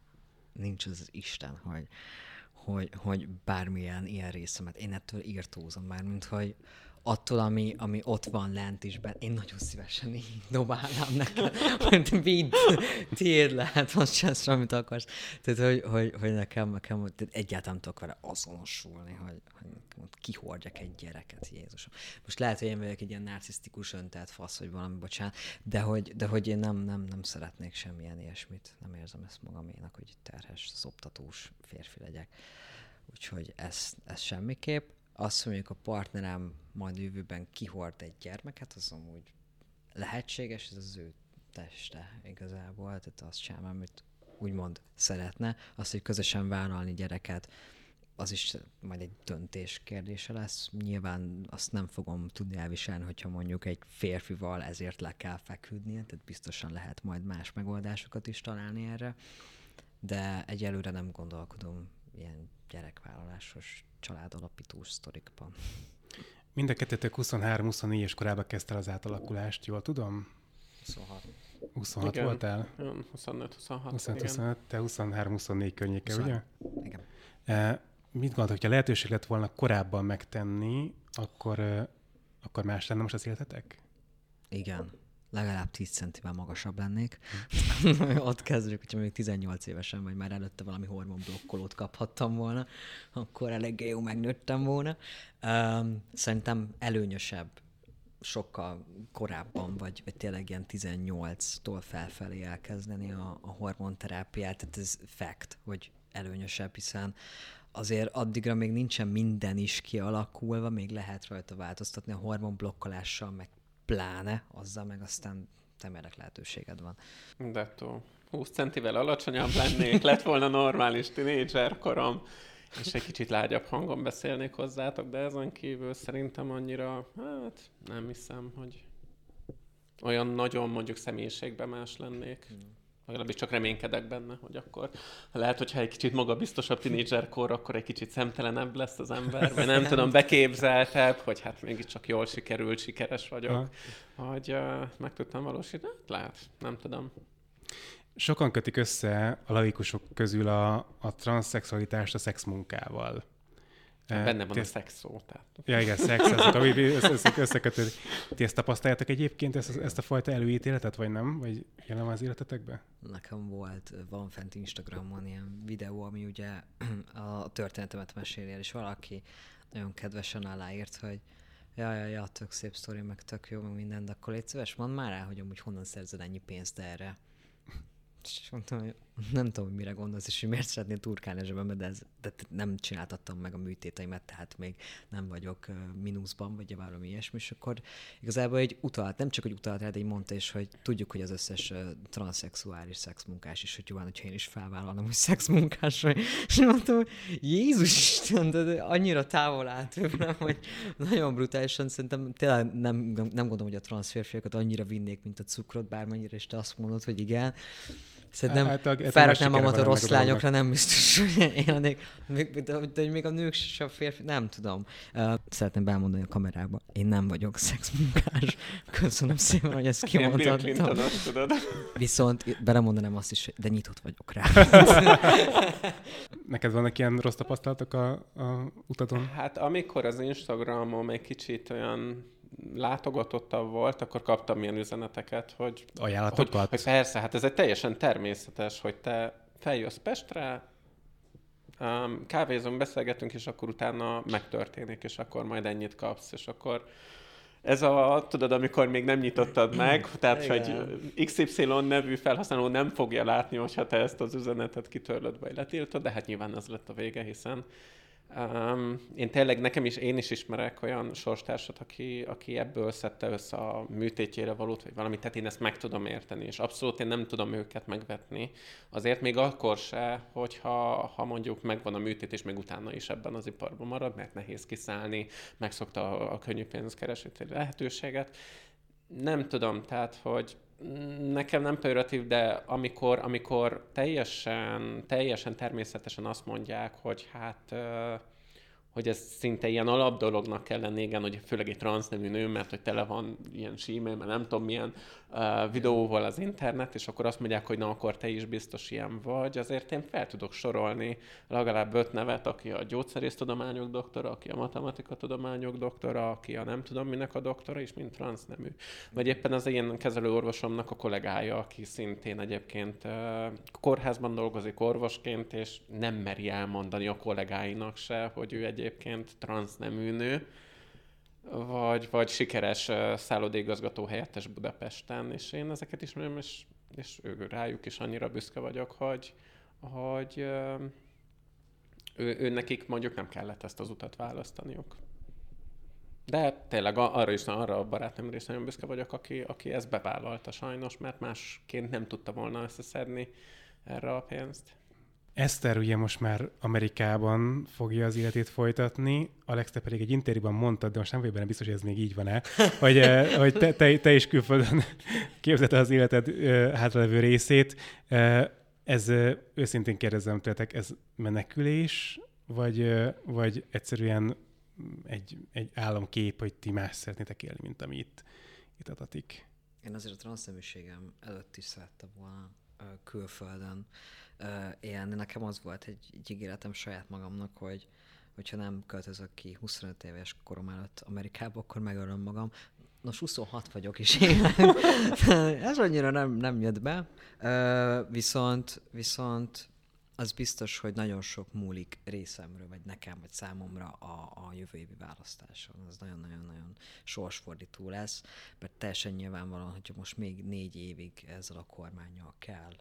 Nincs az Isten, hogy, hogy, hogy bármilyen ilyen részemet. Én ettől írtózom már, mint hogy attól, ami, ami ott van lent is, ben, én nagyon szívesen így dobálnám neked, hogy vidd, tiéd lehet, most csinálsz, amit akarsz. Tehát, hogy, hogy, hogy nekem, nekem tehát egyáltalán tudok vele azonosulni, hogy, hogy kihordjak egy gyereket, Jézusom. Most lehet, hogy én vagyok egy ilyen narcisztikus öntelt fasz, hogy valami, bocsánat, de hogy, de hogy én nem, nem, nem szeretnék semmilyen ilyesmit. Nem érzem ezt magaménak, hogy terhes, szoptatós férfi legyek. Úgyhogy ez, ez semmiképp azt mondjuk a partnerem majd jövőben kihord egy gyermeket, az amúgy lehetséges, ez az ő teste igazából, tehát azt sem, amit úgymond szeretne, azt, hogy közösen vállalni gyereket, az is majd egy döntés kérdése lesz. Nyilván azt nem fogom tudni elviselni, hogyha mondjuk egy férfival ezért le kell feküdnie, tehát biztosan lehet majd más megoldásokat is találni erre, de egyelőre nem gondolkodom ilyen gyerekvállalásos családalapítós sztorikban. Mind a kettőtök 23-24 es korában kezdte az átalakulást, jól tudom? 26. 26 igen. voltál? 25-26. 25, te 23-24 környéke, ugye? Igen. E, mit gondolod, hogyha lehetőség lett volna korábban megtenni, akkor, akkor más lenne most az életetek? Igen legalább 10 centivel magasabb lennék. Ott kezdjük, hogyha még 18 évesen, vagy már előtte valami hormonblokkolót kaphattam volna, akkor eléggé jó megnőttem volna. Szerintem előnyösebb sokkal korábban, vagy, vagy tényleg ilyen 18-tól felfelé elkezdeni a, a hormonterápiát, tehát ez fact, hogy előnyösebb, hiszen azért addigra még nincsen minden is kialakulva, még lehet rajta változtatni a hormonblokkolással, meg pláne, azzal meg aztán temerek lehetőséged van. De tó. 20 centivel alacsonyabb lennék, lett volna normális tinédzser korom, és egy kicsit lágyabb hangon beszélnék hozzátok, de ezen kívül szerintem annyira, hát nem hiszem, hogy olyan nagyon mondjuk személyiségben más lennék. Hmm legalábbis csak reménykedek benne, hogy akkor lehet, hogyha egy kicsit magabiztosabb tínédzserkor, akkor egy kicsit szemtelenebb lesz az ember, vagy nem tudom, beképzeltebb, hogy hát mégiscsak jól sikerült, sikeres vagyok, ha. hogy uh, meg tudtam valósítani. Hát lehet, nem tudom. Sokan kötik össze a laikusok közül a, a transzexualitást a szexmunkával. Benne van a szex szó. Tehát. Ja, igen, szex, azok, ami összekötődik. Ti ezt tapasztaljátok egyébként, ezt, ezt a fajta előítéletet, vagy nem? Vagy jelen az életetekben? Nekem volt, van fent Instagramon ilyen videó, ami ugye a történetemet meséli el, és valaki nagyon kedvesen aláírt, hogy ja, ja, ja, tök szép sztori, meg tök jó, meg minden, de akkor légy szíves, mondd már rá, hogy amúgy honnan szerzed ennyi pénzt erre. És mondtam, hogy nem tudom, hogy mire gondolsz, és hogy miért szeretnél turkálni a zsebembe, de, ez, de nem csináltattam meg a műtéteimet, tehát még nem vagyok mínuszban, vagy valami ilyesmi, és akkor igazából egy utalt, nem csak, hogy utalt de egy mondta is, hogy tudjuk, hogy az összes transzexuális szexmunkás is, hogy jó van, hogyha én is felvállalom, hogy szexmunkás vagy. És mondtam, hogy Jézus Isten, de annyira távol állt tőlem, hogy nagyon brutálisan szerintem tényleg nem, nem gondolom, hogy a transzférfiakat annyira vinnék, mint a cukrot, bármennyire is te azt mondod, hogy igen. Szerintem hát, hát, felraknám magamat a rossz lányokra, nem biztos, hogy élnék. De, de, de még a nők se a férfi, nem tudom. Uh, szeretném belmondani a kamerába, én nem vagyok szexmunkás. Köszönöm szépen, hogy ezt kimondhattam. Viszont belemondanám azt is, de nyitott vagyok rá. Neked vannak ilyen rossz tapasztalatok a, a utadon? Hát amikor az Instagramon egy kicsit olyan látogatottabb volt, akkor kaptam ilyen üzeneteket, hogy... Ajánlatokat? Hogy, hogy persze, hát ez egy teljesen természetes, hogy te feljössz Pestre, um, kávézunk, beszélgetünk, és akkor utána megtörténik, és akkor majd ennyit kapsz, és akkor ez a, tudod, amikor még nem nyitottad meg, tehát, Igen. hogy XY nevű felhasználó nem fogja látni, hogyha te ezt az üzenetet kitörlöd, vagy letiltod, de hát nyilván az lett a vége, hiszen Um, én tényleg, nekem is, én is ismerek olyan sorstársat, aki, aki ebből szedte össze a műtétjére valót, vagy valamit, tehát én ezt meg tudom érteni, és abszolút én nem tudom őket megvetni. Azért még akkor se, hogyha ha mondjuk megvan a műtét, és meg utána is ebben az iparban marad, mert nehéz kiszállni, megszokta a, a könnyű pénzkereső lehetőséget. Nem tudom, tehát, hogy Nekem nem pejoratív, de amikor, amikor teljesen, teljesen természetesen azt mondják, hogy hát hogy ez szinte ilyen alapdolognak kell lenni, igen, hogy főleg egy transznemű nő, mert hogy tele van ilyen símé, mert nem tudom milyen uh, videóval az internet, és akkor azt mondják, hogy na, akkor te is biztos ilyen vagy. Azért én fel tudok sorolni legalább öt nevet, aki a gyógyszerésztudományok doktora, aki a matematika tudományok doktora, aki a nem tudom minek a doktora, és mind transznemű. Vagy éppen az én kezelőorvosomnak a kollégája, aki szintén egyébként uh, kórházban dolgozik orvosként, és nem meri elmondani a kollégáinak se, hogy ő egy egyébként transznemű nő, vagy, vagy sikeres szállodégazgató helyettes Budapesten, és én ezeket ismerem, és, és ő, rájuk is annyira büszke vagyok, hogy, hogy ő, ő nekik mondjuk nem kellett ezt az utat választaniuk. De tényleg arra is, arra a barátnőmre is nagyon büszke vagyok, aki, aki ezt bevállalta sajnos, mert másként nem tudta volna összeszedni erre a pénzt. Eszter ugye most már Amerikában fogja az életét folytatni, Alex, te pedig egy interjúban mondtad, de most nem vagyok benne biztos, hogy ez még így van-e, hogy, eh, hogy te, te, te is külföldön képzelte az életed eh, hátralevő részét. Eh, ez őszintén kérdezem tőletek, ez menekülés, vagy, vagy egyszerűen egy, egy államkép, hogy ti más szeretnétek élni, mint ami itt, itt adatik? Én azért a transzneműségem előtt is szerettem volna külföldön élni. Nekem az volt egy, egy ígéretem saját magamnak, hogy hogyha nem költözök ki 25 éves korom előtt Amerikába, akkor megölöm magam. Nos, 26 vagyok, és én ez annyira nem, nem jött be. viszont, viszont az biztos, hogy nagyon sok múlik részemről, vagy nekem, vagy számomra a, a jövő évi választáson. Az nagyon-nagyon-nagyon sorsfordító lesz, mert teljesen nyilvánvalóan, hogyha most még négy évig ezzel a kormányjal kell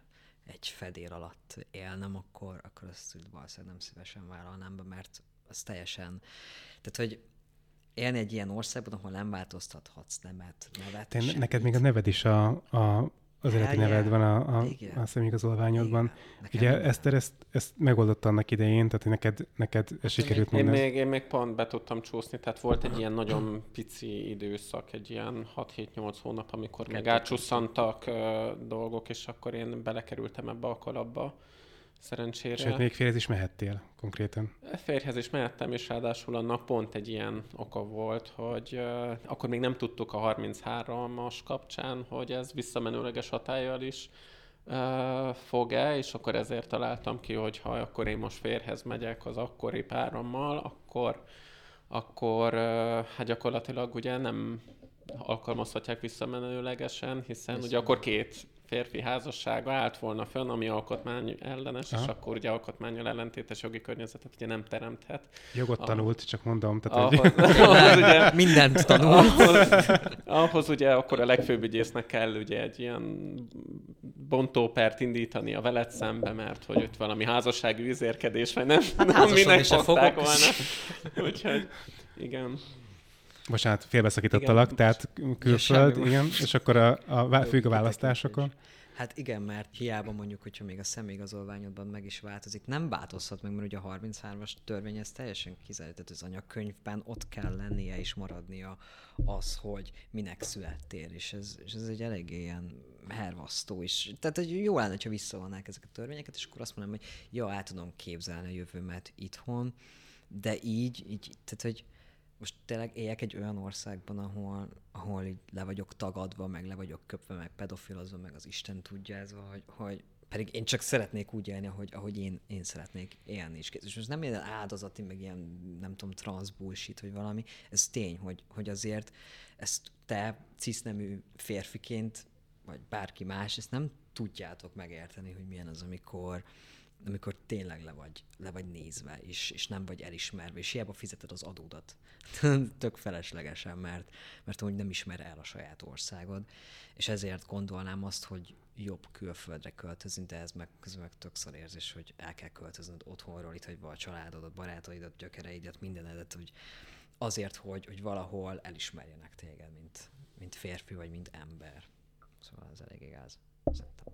egy fedél alatt élnem, akkor, akkor azt valószínűleg nem szívesen vállalnám be, mert az teljesen, tehát hogy élni egy ilyen országban, ahol nem változtathatsz nemet, nevet. Te, neked még a neved is a, a az eredeti neved van a, a, a személyigazolványodban. Ugye Eszter ezt, ezt megoldotta annak idején, tehát neked, neked ez hát sikerült én, én, még, én még pont be tudtam csúszni, tehát volt egy ilyen nagyon pici időszak, egy ilyen 6-7-8 hónap, amikor még átcsusszantak uh, dolgok, és akkor én belekerültem ebbe a kalapba szerencsére. Sőt, még férhez is mehettél konkrétan. Férhez is mehettem, és ráadásul annak pont egy ilyen oka volt, hogy uh, akkor még nem tudtuk a 33-as kapcsán, hogy ez visszamenőleges hatállyal is uh, fog-e, és akkor ezért találtam ki, hogy ha akkor én most férhez megyek az akkori párommal, akkor, akkor uh, hát gyakorlatilag ugye nem alkalmazhatják visszamenőlegesen, hiszen Viszont. ugye akkor két férfi házassága állt volna fönn, ami alkotmány ellenes, Aha. és akkor ugye alkotmányjal ellentétes jogi környezetet ugye nem teremthet. Jogot a... tanult, csak mondom. Tehát, ahhoz, hogy... ahhoz ugye, Mindent tanult. Ahhoz, ahhoz ugye akkor a legfőbb ügyésznek kell ugye egy ilyen bontópert indítani a veled szembe, mert hogy ott valami házassági üzérkedés, vagy nem, hát nem minek fogták volna. Úgyhogy igen. Bocsánat, félbeszakítottalak, igen, tehát külföld, ja, igen, és akkor a, a függ a választásokon. Hát igen, mert hiába mondjuk, hogyha még a személyigazolványodban meg is változik, nem változhat meg, mert ugye a 33-as törvény ez teljesen kizárt, tehát az anyagkönyvben ott kell lennie és maradnia az, hogy minek születtél, és ez, és ez egy eléggé ilyen hervasztó is. Tehát hogy jó lenne, ha visszavonnák ezeket a törvényeket, és akkor azt mondom, hogy ja, el tudom képzelni a jövőmet itthon, de így, így tehát hogy most tényleg éljek egy olyan országban, ahol, ahol így le vagyok tagadva, meg le vagyok köpve, meg pedofilozva, meg az Isten tudja ez, hogy, hogy pedig én csak szeretnék úgy élni, ahogy, ahogy én, én szeretnék élni is. És most nem ilyen áldozati, meg ilyen, nem tudom, trans vagy valami. Ez tény, hogy, hogy azért ezt te cisnemű férfiként, vagy bárki más, ezt nem tudjátok megérteni, hogy milyen az, amikor, amikor tényleg le vagy, le vagy nézve, és, és nem vagy elismerve, és hiába fizeted az adódat. Tök feleslegesen, mert, mert úgy nem ismer el a saját országod, és ezért gondolnám azt, hogy jobb külföldre költözni, de ez meg, közben meg tökször érzés, hogy el kell költöznöd otthonról, itt hagyva a családodat, barátaidat, gyökereidet, mindenedet, hogy azért, hogy, hogy valahol elismerjenek téged, mint, mint férfi vagy mint ember. Szóval ez elég igaz. Szerintem.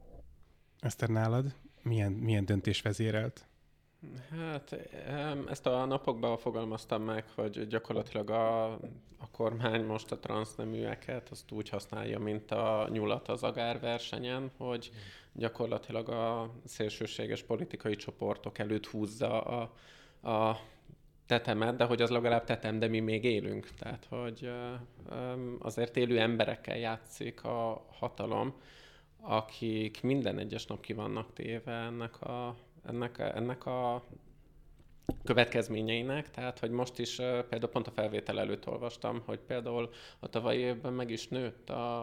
Eszter, nálad milyen, milyen döntés vezérelt? Hát ezt a napokban fogalmaztam meg, hogy gyakorlatilag a, a kormány most a transzneműeket azt úgy használja, mint a nyulat az agár versenyen, hogy gyakorlatilag a szélsőséges politikai csoportok előtt húzza a, a tetemet, de hogy az legalább tetem, de mi még élünk. Tehát, hogy azért élő emberekkel játszik a hatalom, akik minden egyes nap ki vannak téve ennek a, ennek, ennek a következményeinek, tehát hogy most is például pont a felvétel előtt olvastam, hogy például a tavalyi évben meg is nőtt a,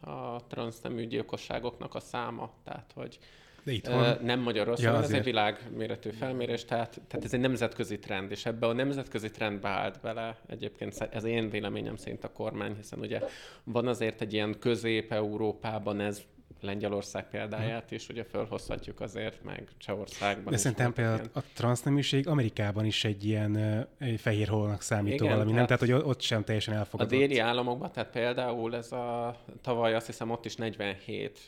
a transznemű gyilkosságoknak a száma, tehát hogy De itt van. Nem Magyarországon, Ja, ez egy világméretű felmérés, tehát, tehát ez egy nemzetközi trend, és ebbe a nemzetközi trendbe állt bele egyébként ez én véleményem szerint a kormány, hiszen ugye van azért egy ilyen közép-európában ez Lengyelország példáját is, ugye fölhozhatjuk azért, meg Csehországban De is szerintem például ilyen. a transzneműség Amerikában is egy ilyen egy fehér holnak számító Igen, valami, nem? tehát hogy ott sem teljesen A elfogadott. déli államokban, tehát például ez a tavaly azt hiszem ott is 47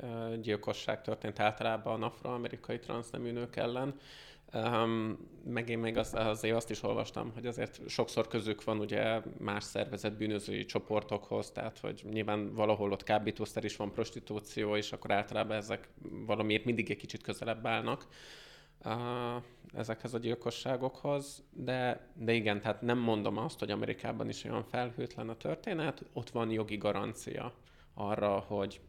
ö, gyilkosság történt általában afroamerikai transznemű nők ellen. Um, meg én még az, azért azt is olvastam, hogy azért sokszor közük van ugye más szervezett bűnözői csoportokhoz, tehát hogy nyilván valahol ott kábítószer is van, prostitúció, és akkor általában ezek valamiért mindig egy kicsit közelebb állnak uh, ezekhez a gyilkosságokhoz, de, de igen, tehát nem mondom azt, hogy Amerikában is olyan felhőtlen a történet, ott van jogi garancia arra, hogy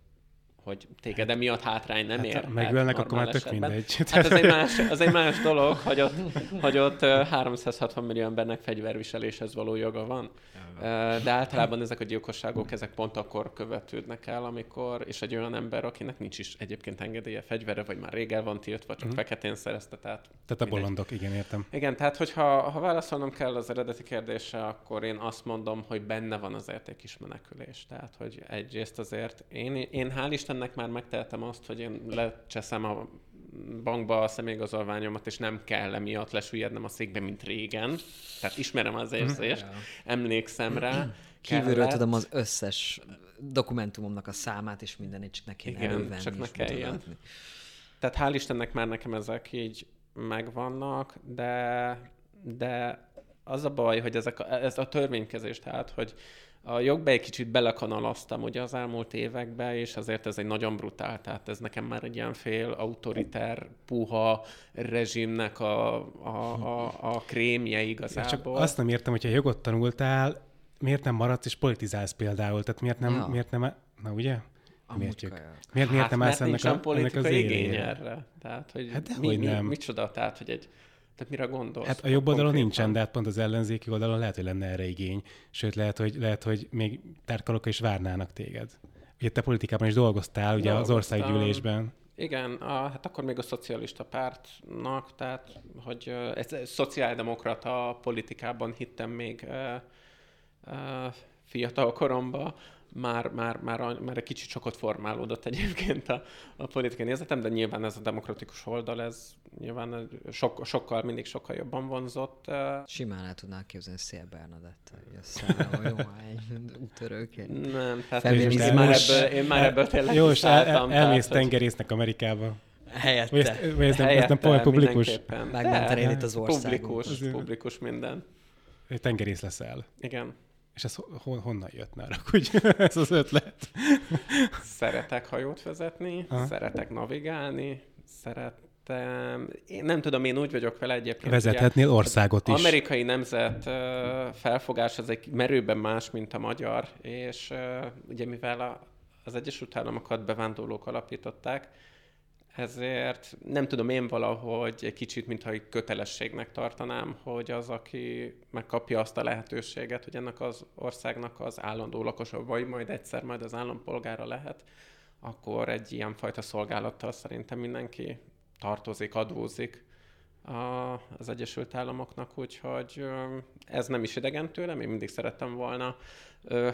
hogy téged emiatt hátrány nem Hát, ér. ha megölnek, hát akkor már tök esetben. mindegy. Hát ez egy más, az egy más dolog, hogy ott, hogy ott ö, 360 millió embernek fegyverviseléshez való joga van. De általában ezek a gyilkosságok, ezek pont akkor követődnek el, amikor, és egy olyan ember, akinek nincs is egyébként engedélye fegyvere, vagy már rég el van tiltva, csak feketén szerezte, tehát Tehát a bolondok, igen, értem. igen, tehát hogyha ha válaszolnom kell az eredeti kérdésre, akkor én azt mondom, hogy benne van azért egy kis menekülés. Tehát, hogy egyrészt azért én, én hál' Istennek már megtehetem azt, hogy én lecseszem a bankba a személyigazolványomat, és nem kell emiatt lesüllyednem a székbe, mint régen. Tehát ismerem az érzést, emlékszem rá. Kívülről Kellett. tudom az összes dokumentumomnak a számát, és mindenit csak ne kéne Igen, elővenni. csak ne kelljen. Tehát hál' Istennek már nekem ezek így megvannak, de, de az a baj, hogy ezek a, ez a törvénykezés, tehát, hogy a jogba egy kicsit belekanalaztam ugye az elmúlt években, és azért ez egy nagyon brutál, tehát ez nekem már egy ilyen fél autoriter, puha rezsimnek a, a, a, a krémje Csak igazából. azt nem értem, hogyha jogot tanultál, miért nem maradsz és politizálsz például? Tehát miért nem, Ja. miért nem, na ugye? Amúgy kaja. Miért, miért hát, nem állsz ennek, a, ennek az politikai igény erre. Tehát, hogy Hát mi, mi, nem. micsoda, tehát, hogy egy, tehát mire gondolsz? Hát a jobb oldalon konkrétan? nincsen, de hát pont az ellenzéki oldalon lehet, hogy lenne erre igény. Sőt, lehet, hogy, lehet, hogy még tárkalokkal is várnának téged. Ugye te politikában is dolgoztál, ugye az Dolgoztam. országgyűlésben. Igen, a, hát akkor még a szocialista pártnak, tehát hogy ez, ez szociáldemokrata politikában hittem még ö, ö, fiatal koromban, már, már, már, már egy kicsit sokat formálódott egyébként a, a politikai nézetem, de nyilván ez a demokratikus oldal, ez nyilván sok, sokkal, mindig sokkal jobban vonzott. Simán el tudnál képzelni Szél Bernadett, hogy a jó útörőként. Nem, tehát Feminizmus. én már ebből, én már ebből tényleg Jó, és el, elmész tehát, tengerésznek Amerikába. Helyette. Vagy ezt, vagy ez nem, ez nem Helyette publikus? Megmentenél itt az országot. Publikus, publikus minden. Tengerész leszel. Igen. És ez hon, honnan jött már? Úgy, ez az ötlet. Szeretek hajót vezetni, Aha. szeretek navigálni, szeretem... Én nem tudom, én úgy vagyok vele egyébként. Vezethetnél országot ugye, is. amerikai nemzet felfogás az egy merőben más, mint a magyar, és ugye mivel az Egyesült Államokat bevándorlók alapították, ezért nem tudom, én valahogy egy kicsit, mintha egy kötelességnek tartanám, hogy az, aki megkapja azt a lehetőséget, hogy ennek az országnak az állandó lakosa, vagy majd egyszer majd az állampolgára lehet, akkor egy ilyen fajta szolgálattal szerintem mindenki tartozik, adózik az Egyesült Államoknak, úgyhogy ez nem is idegen tőlem, én mindig szerettem volna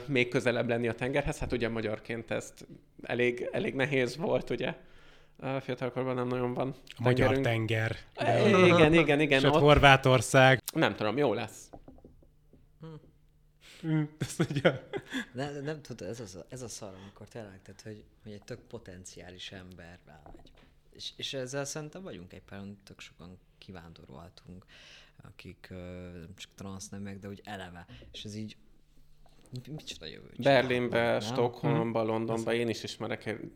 még közelebb lenni a tengerhez, hát ugye magyarként ezt elég, elég nehéz volt, ugye, Fiatalkorban nem nagyon van A magyar tenger. É, Igen, igen, igen. Sőt, Ott, Horvátország. nem tudom, jó lesz. Hm, Ezt mondja. De nem tudod, ez, az, ez a szar, amikor tényleg, tehát, hogy, hogy egy tök potenciális ember elmegy. És, és ezzel szerintem vagyunk egy páron tök sokan kivándoroltunk, akik ö, nem csak transznemek, de úgy eleve. És ez így micsoda jövő. Berlinbe, nem? Stockholmba, Londonba én is ismerek egy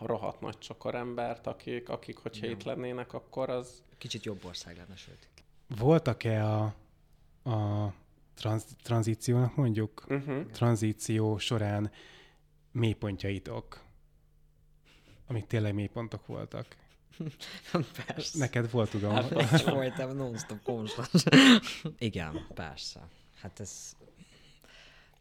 rohadt nagy csokor embert, akik, akik hogyha itt lennének, akkor az... Kicsit jobb ország lenne, sőt. Voltak-e a, a transz, tranzíciónak mondjuk, Uh-huh. tranzíció során mélypontjaitok, amik tényleg mélypontok voltak? Persze. Neked volt, tudom. Hát egy folytában non-stop konstans. Igen, persze. Hát ez...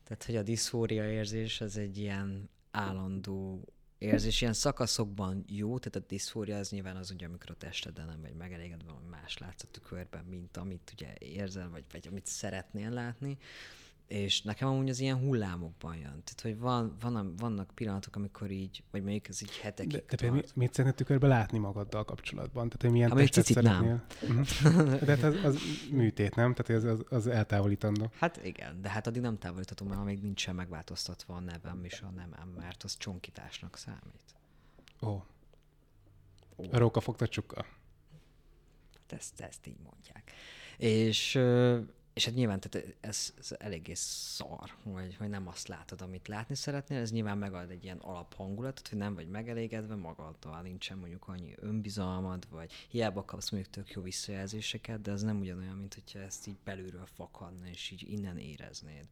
Tehát, hogy a diszfória érzés, az egy ilyen állandó érzés, ilyen szakaszokban jó, tehát a diszfória az nyilván az ugye, amikor a testeden nem vagy megelégedve, valami más látsz a tükörben, mint amit ugye érzel, vagy, vagy amit szeretnél látni, és nekem amúgy az ilyen hullámokban jön. Tehát, hogy van, van, vannak pillanatok, amikor így, vagy mondjuk ez így hetekig De, de mi, mit szeretnél tükörbe látni magaddal kapcsolatban? Tehát, hogy milyen testet cicit nem. szeretnél? Uh-huh. De hát az, az műtét, nem? Tehát az, az, az eltávolítandó. Hát igen, de hát addig nem távolíthatom, mert még nincsen megváltoztatva a nevem és a nemem, mert az csonkításnak számít. Ó. A róka fogta csukka. Hát ezt, ezt így mondják. És, és hát nyilván tehát ez, ez eléggé szar, hogy, hogy nem azt látod, amit látni szeretnél, ez nyilván megad egy ilyen alaphangulatot, hogy nem vagy megelégedve magaddal, nincsen mondjuk annyi önbizalmad, vagy hiába kapsz mondjuk tök jó visszajelzéseket, de az nem ugyanolyan, mint hogyha ezt így belülről fakadna, és így innen éreznéd.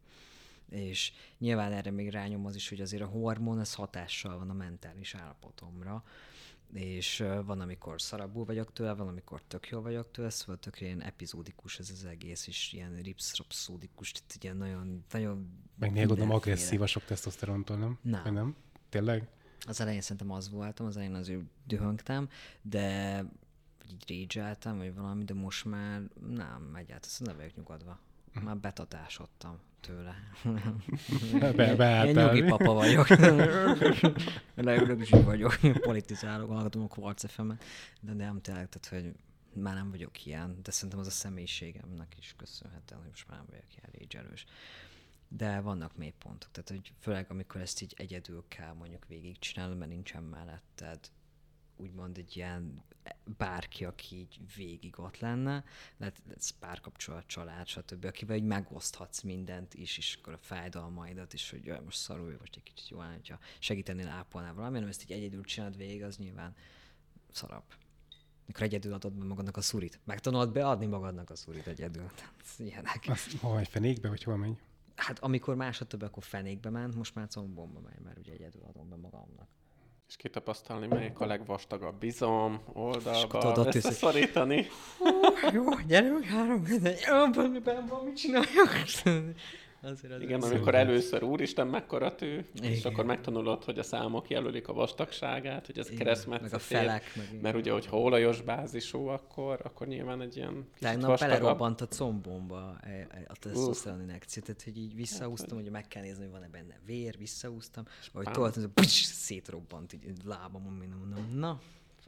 És nyilván erre még rányom az is, hogy azért a hormon az hatással van a mentális állapotomra, és van, amikor szarabul vagyok tőle, van, amikor tök jó vagyok tőle, szóval tökre ilyen epizódikus ez az egész, és ilyen ripszrapszódikus, tehát ilyen nagyon, nagyon Meg még gondolom agresszív a sok tesztoszterontól, nem? Nem. Vagy nem? Tényleg? Az elején szerintem az voltam, az elején azért dühöngtem, de így rage vagy valami, de most már nem, egyáltalán szóval ne vagyok nyugodva. Már betatásodtam tőle. Be- Ilyen beálltál, nyugi papa vagyok. Leülök így vagyok, politizálok, hallgatom a Quartz fm de nem tényleg, tehát hogy már nem vagyok ilyen, de szerintem az a személyiségemnek is köszönhetően, hogy most már nem vagyok ilyen rage erős. De vannak mélypontok, tehát hogy főleg amikor ezt így egyedül kell mondjuk végigcsinálni, mert nincsen melletted úgymond egy ilyen bárki, aki így végig ott lenne, lehet ez párkapcsolat, család, stb., akivel így megoszthatsz mindent is, és akkor a fájdalmaidat is, hogy jaj, most szarul, most egy kicsit jó lenne, hogyha segítenél, ápolnál valami, hanem ezt így egyedül csinálod végig, az nyilván szarabb. Mikor egyedül adod be magadnak a szurit. Megtanulod beadni magadnak a szurit egyedül. Ilyenek. Az, hol megy fenékbe, vagy hol megy? Hát amikor másodtöbb, akkor fenékbe ment, most már combomba megy, mert ugye egyedül adom be magamnak. És kitapasztalni, melyik a legvastagabb bizom, oldalba, összeszorítani. Jó, gyere meg három, jó, ben van, mit csináljak? Azért az Igen, az- amikor először úristen, mekkora tű, és Igen. akkor megtanulod, hogy a számok jelölik a vastagságát, hogy ez keresztmetszet meg a felek, meg mert ugye, hogy olajos bázisú, akkor, akkor nyilván egy ilyen Tegnap vastagabb. belerobbant a combomba e- e- a testoszteron injekció, tehát hogy így visszahúztam, hogy meg kell nézni, hogy van-e benne vér, visszahúztam, ahogy toltam, szétrobbant így lábamon, mondom, na,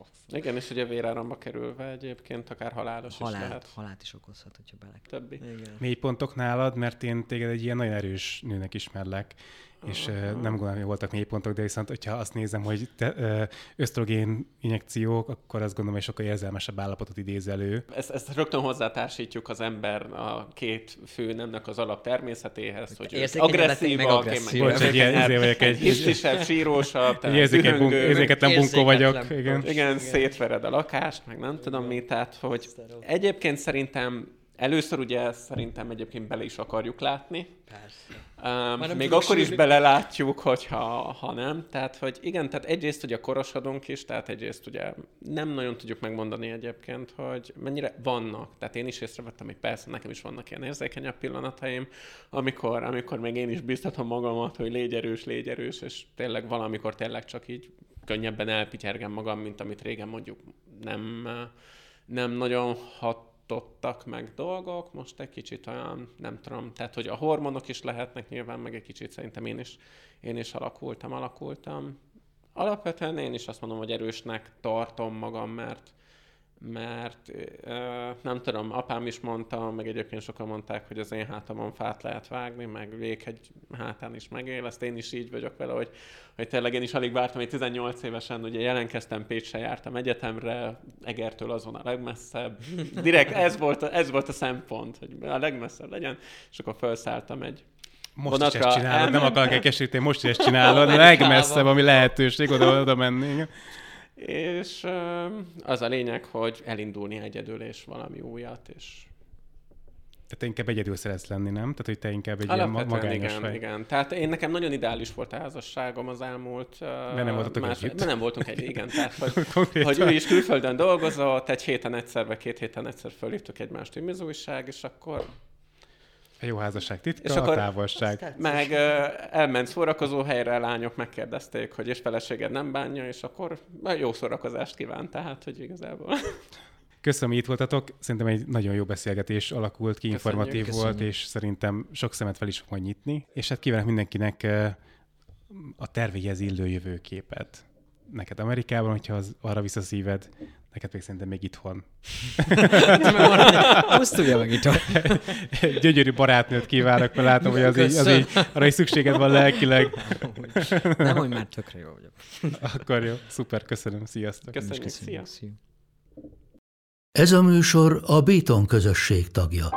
fasz. Igen, és ugye véráramba kerülve egyébként akár halálos is Halált, lehet. halált is okozhat, hogyha bele. Többi. Igen. Mély pontok nálad, mert én téged egy ilyen nagyon erős nőnek ismerlek, és uh, nem gondolom, hogy voltak mélypontok, de viszont, hogyha azt nézem, hogy te, ö, ösztrogén injekciók, akkor azt gondolom, hogy sokkal érzelmesebb állapotot idéz elő. Ezt, ezt rögtön hozzátársítjuk az ember a két fő nemnek az alap természetéhez, hogy agresszívak, én agresszív. meg Bocs, egy ilyen- izé vagyok, egy- hisztisebb, sírósabb, érzéketlen bunkó vagyok. Igen. Igen, szétvered a lakást, meg nem tudom mi, tehát hogy egyébként szerintem először ugye szerintem egyébként bele is akarjuk látni. Persze. Um, még akkor is sírni. belelátjuk, hogyha ha nem. Tehát, hogy igen, tehát egyrészt ugye korosodunk is, tehát egyrészt ugye nem nagyon tudjuk megmondani egyébként, hogy mennyire vannak. Tehát én is észrevettem, hogy persze nekem is vannak ilyen érzékenyebb pillanataim, amikor, amikor még én is biztatom magamat, hogy légy erős, légy erős, és tényleg valamikor tényleg csak így könnyebben elpityergem magam, mint amit régen mondjuk nem, nem nagyon hatottak meg dolgok, most egy kicsit olyan, nem tudom, tehát hogy a hormonok is lehetnek nyilván, meg egy kicsit szerintem én is, én is alakultam, alakultam. Alapvetően én is azt mondom, hogy erősnek tartom magam, mert mert nem tudom, apám is mondta, meg egyébként sokan mondták, hogy az én hátamon fát lehet vágni, meg véghegy hátán is megél, ezt én is így vagyok vele, hogy, hogy tényleg én is alig vártam, hogy 18 évesen ugye jelenkeztem Pécsre, jártam egyetemre, Egertől azon a legmesszebb. Direkt ez volt a, ez volt a szempont, hogy a legmesszebb legyen, és akkor felszálltam egy most vonatra. is ezt csinálod, elmen... nem akarok elkeseríteni, most is ezt csinálod, a legmesszebb, ami lehetőség, oda, oda menni. És az a lényeg, hogy elindulni egyedül, és valami újat, és tehát inkább egyedül szeretsz lenni, nem? Tehát, hogy te inkább egy Alapvetően ilyen magányos igen, vagy. igen. Tehát én nekem nagyon ideális volt a házasságom az elmúlt... Mert nem voltatok más, együtt. nem voltunk egy, igen. Tehát, hogy, hogy ő is külföldön dolgozott, egy héten egyszer, vagy két héten egyszer fölhívtuk egymást újság, és akkor a jó házasság titka, és akkor a távolság. Meg elment szórakozó helyre, a lányok megkérdezték, hogy és feleséged nem bánja, és akkor jó szórakozást kíván, tehát, hogy igazából. Köszönöm, hogy itt voltatok. Szerintem egy nagyon jó beszélgetés alakult ki, informatív köszönjük, volt, és szerintem sok szemet fel is fog majd nyitni. És hát kívánok mindenkinek a tervéhez illő jövőképet. Neked Amerikában, hogyha az, arra visz a szíved, Neked még szerintem még itthon. Azt tudja meg itthon. Gyönyörű barátnőt kívánok, mert látom, hogy az így, az így, arra is szükséged van lelkileg. Nem, hogy már tökre jó vagyok. Akkor jó, szuper, köszönöm, sziasztok. Köszönjük, köszönjük. szia. Ez a műsor a Béton közösség tagja.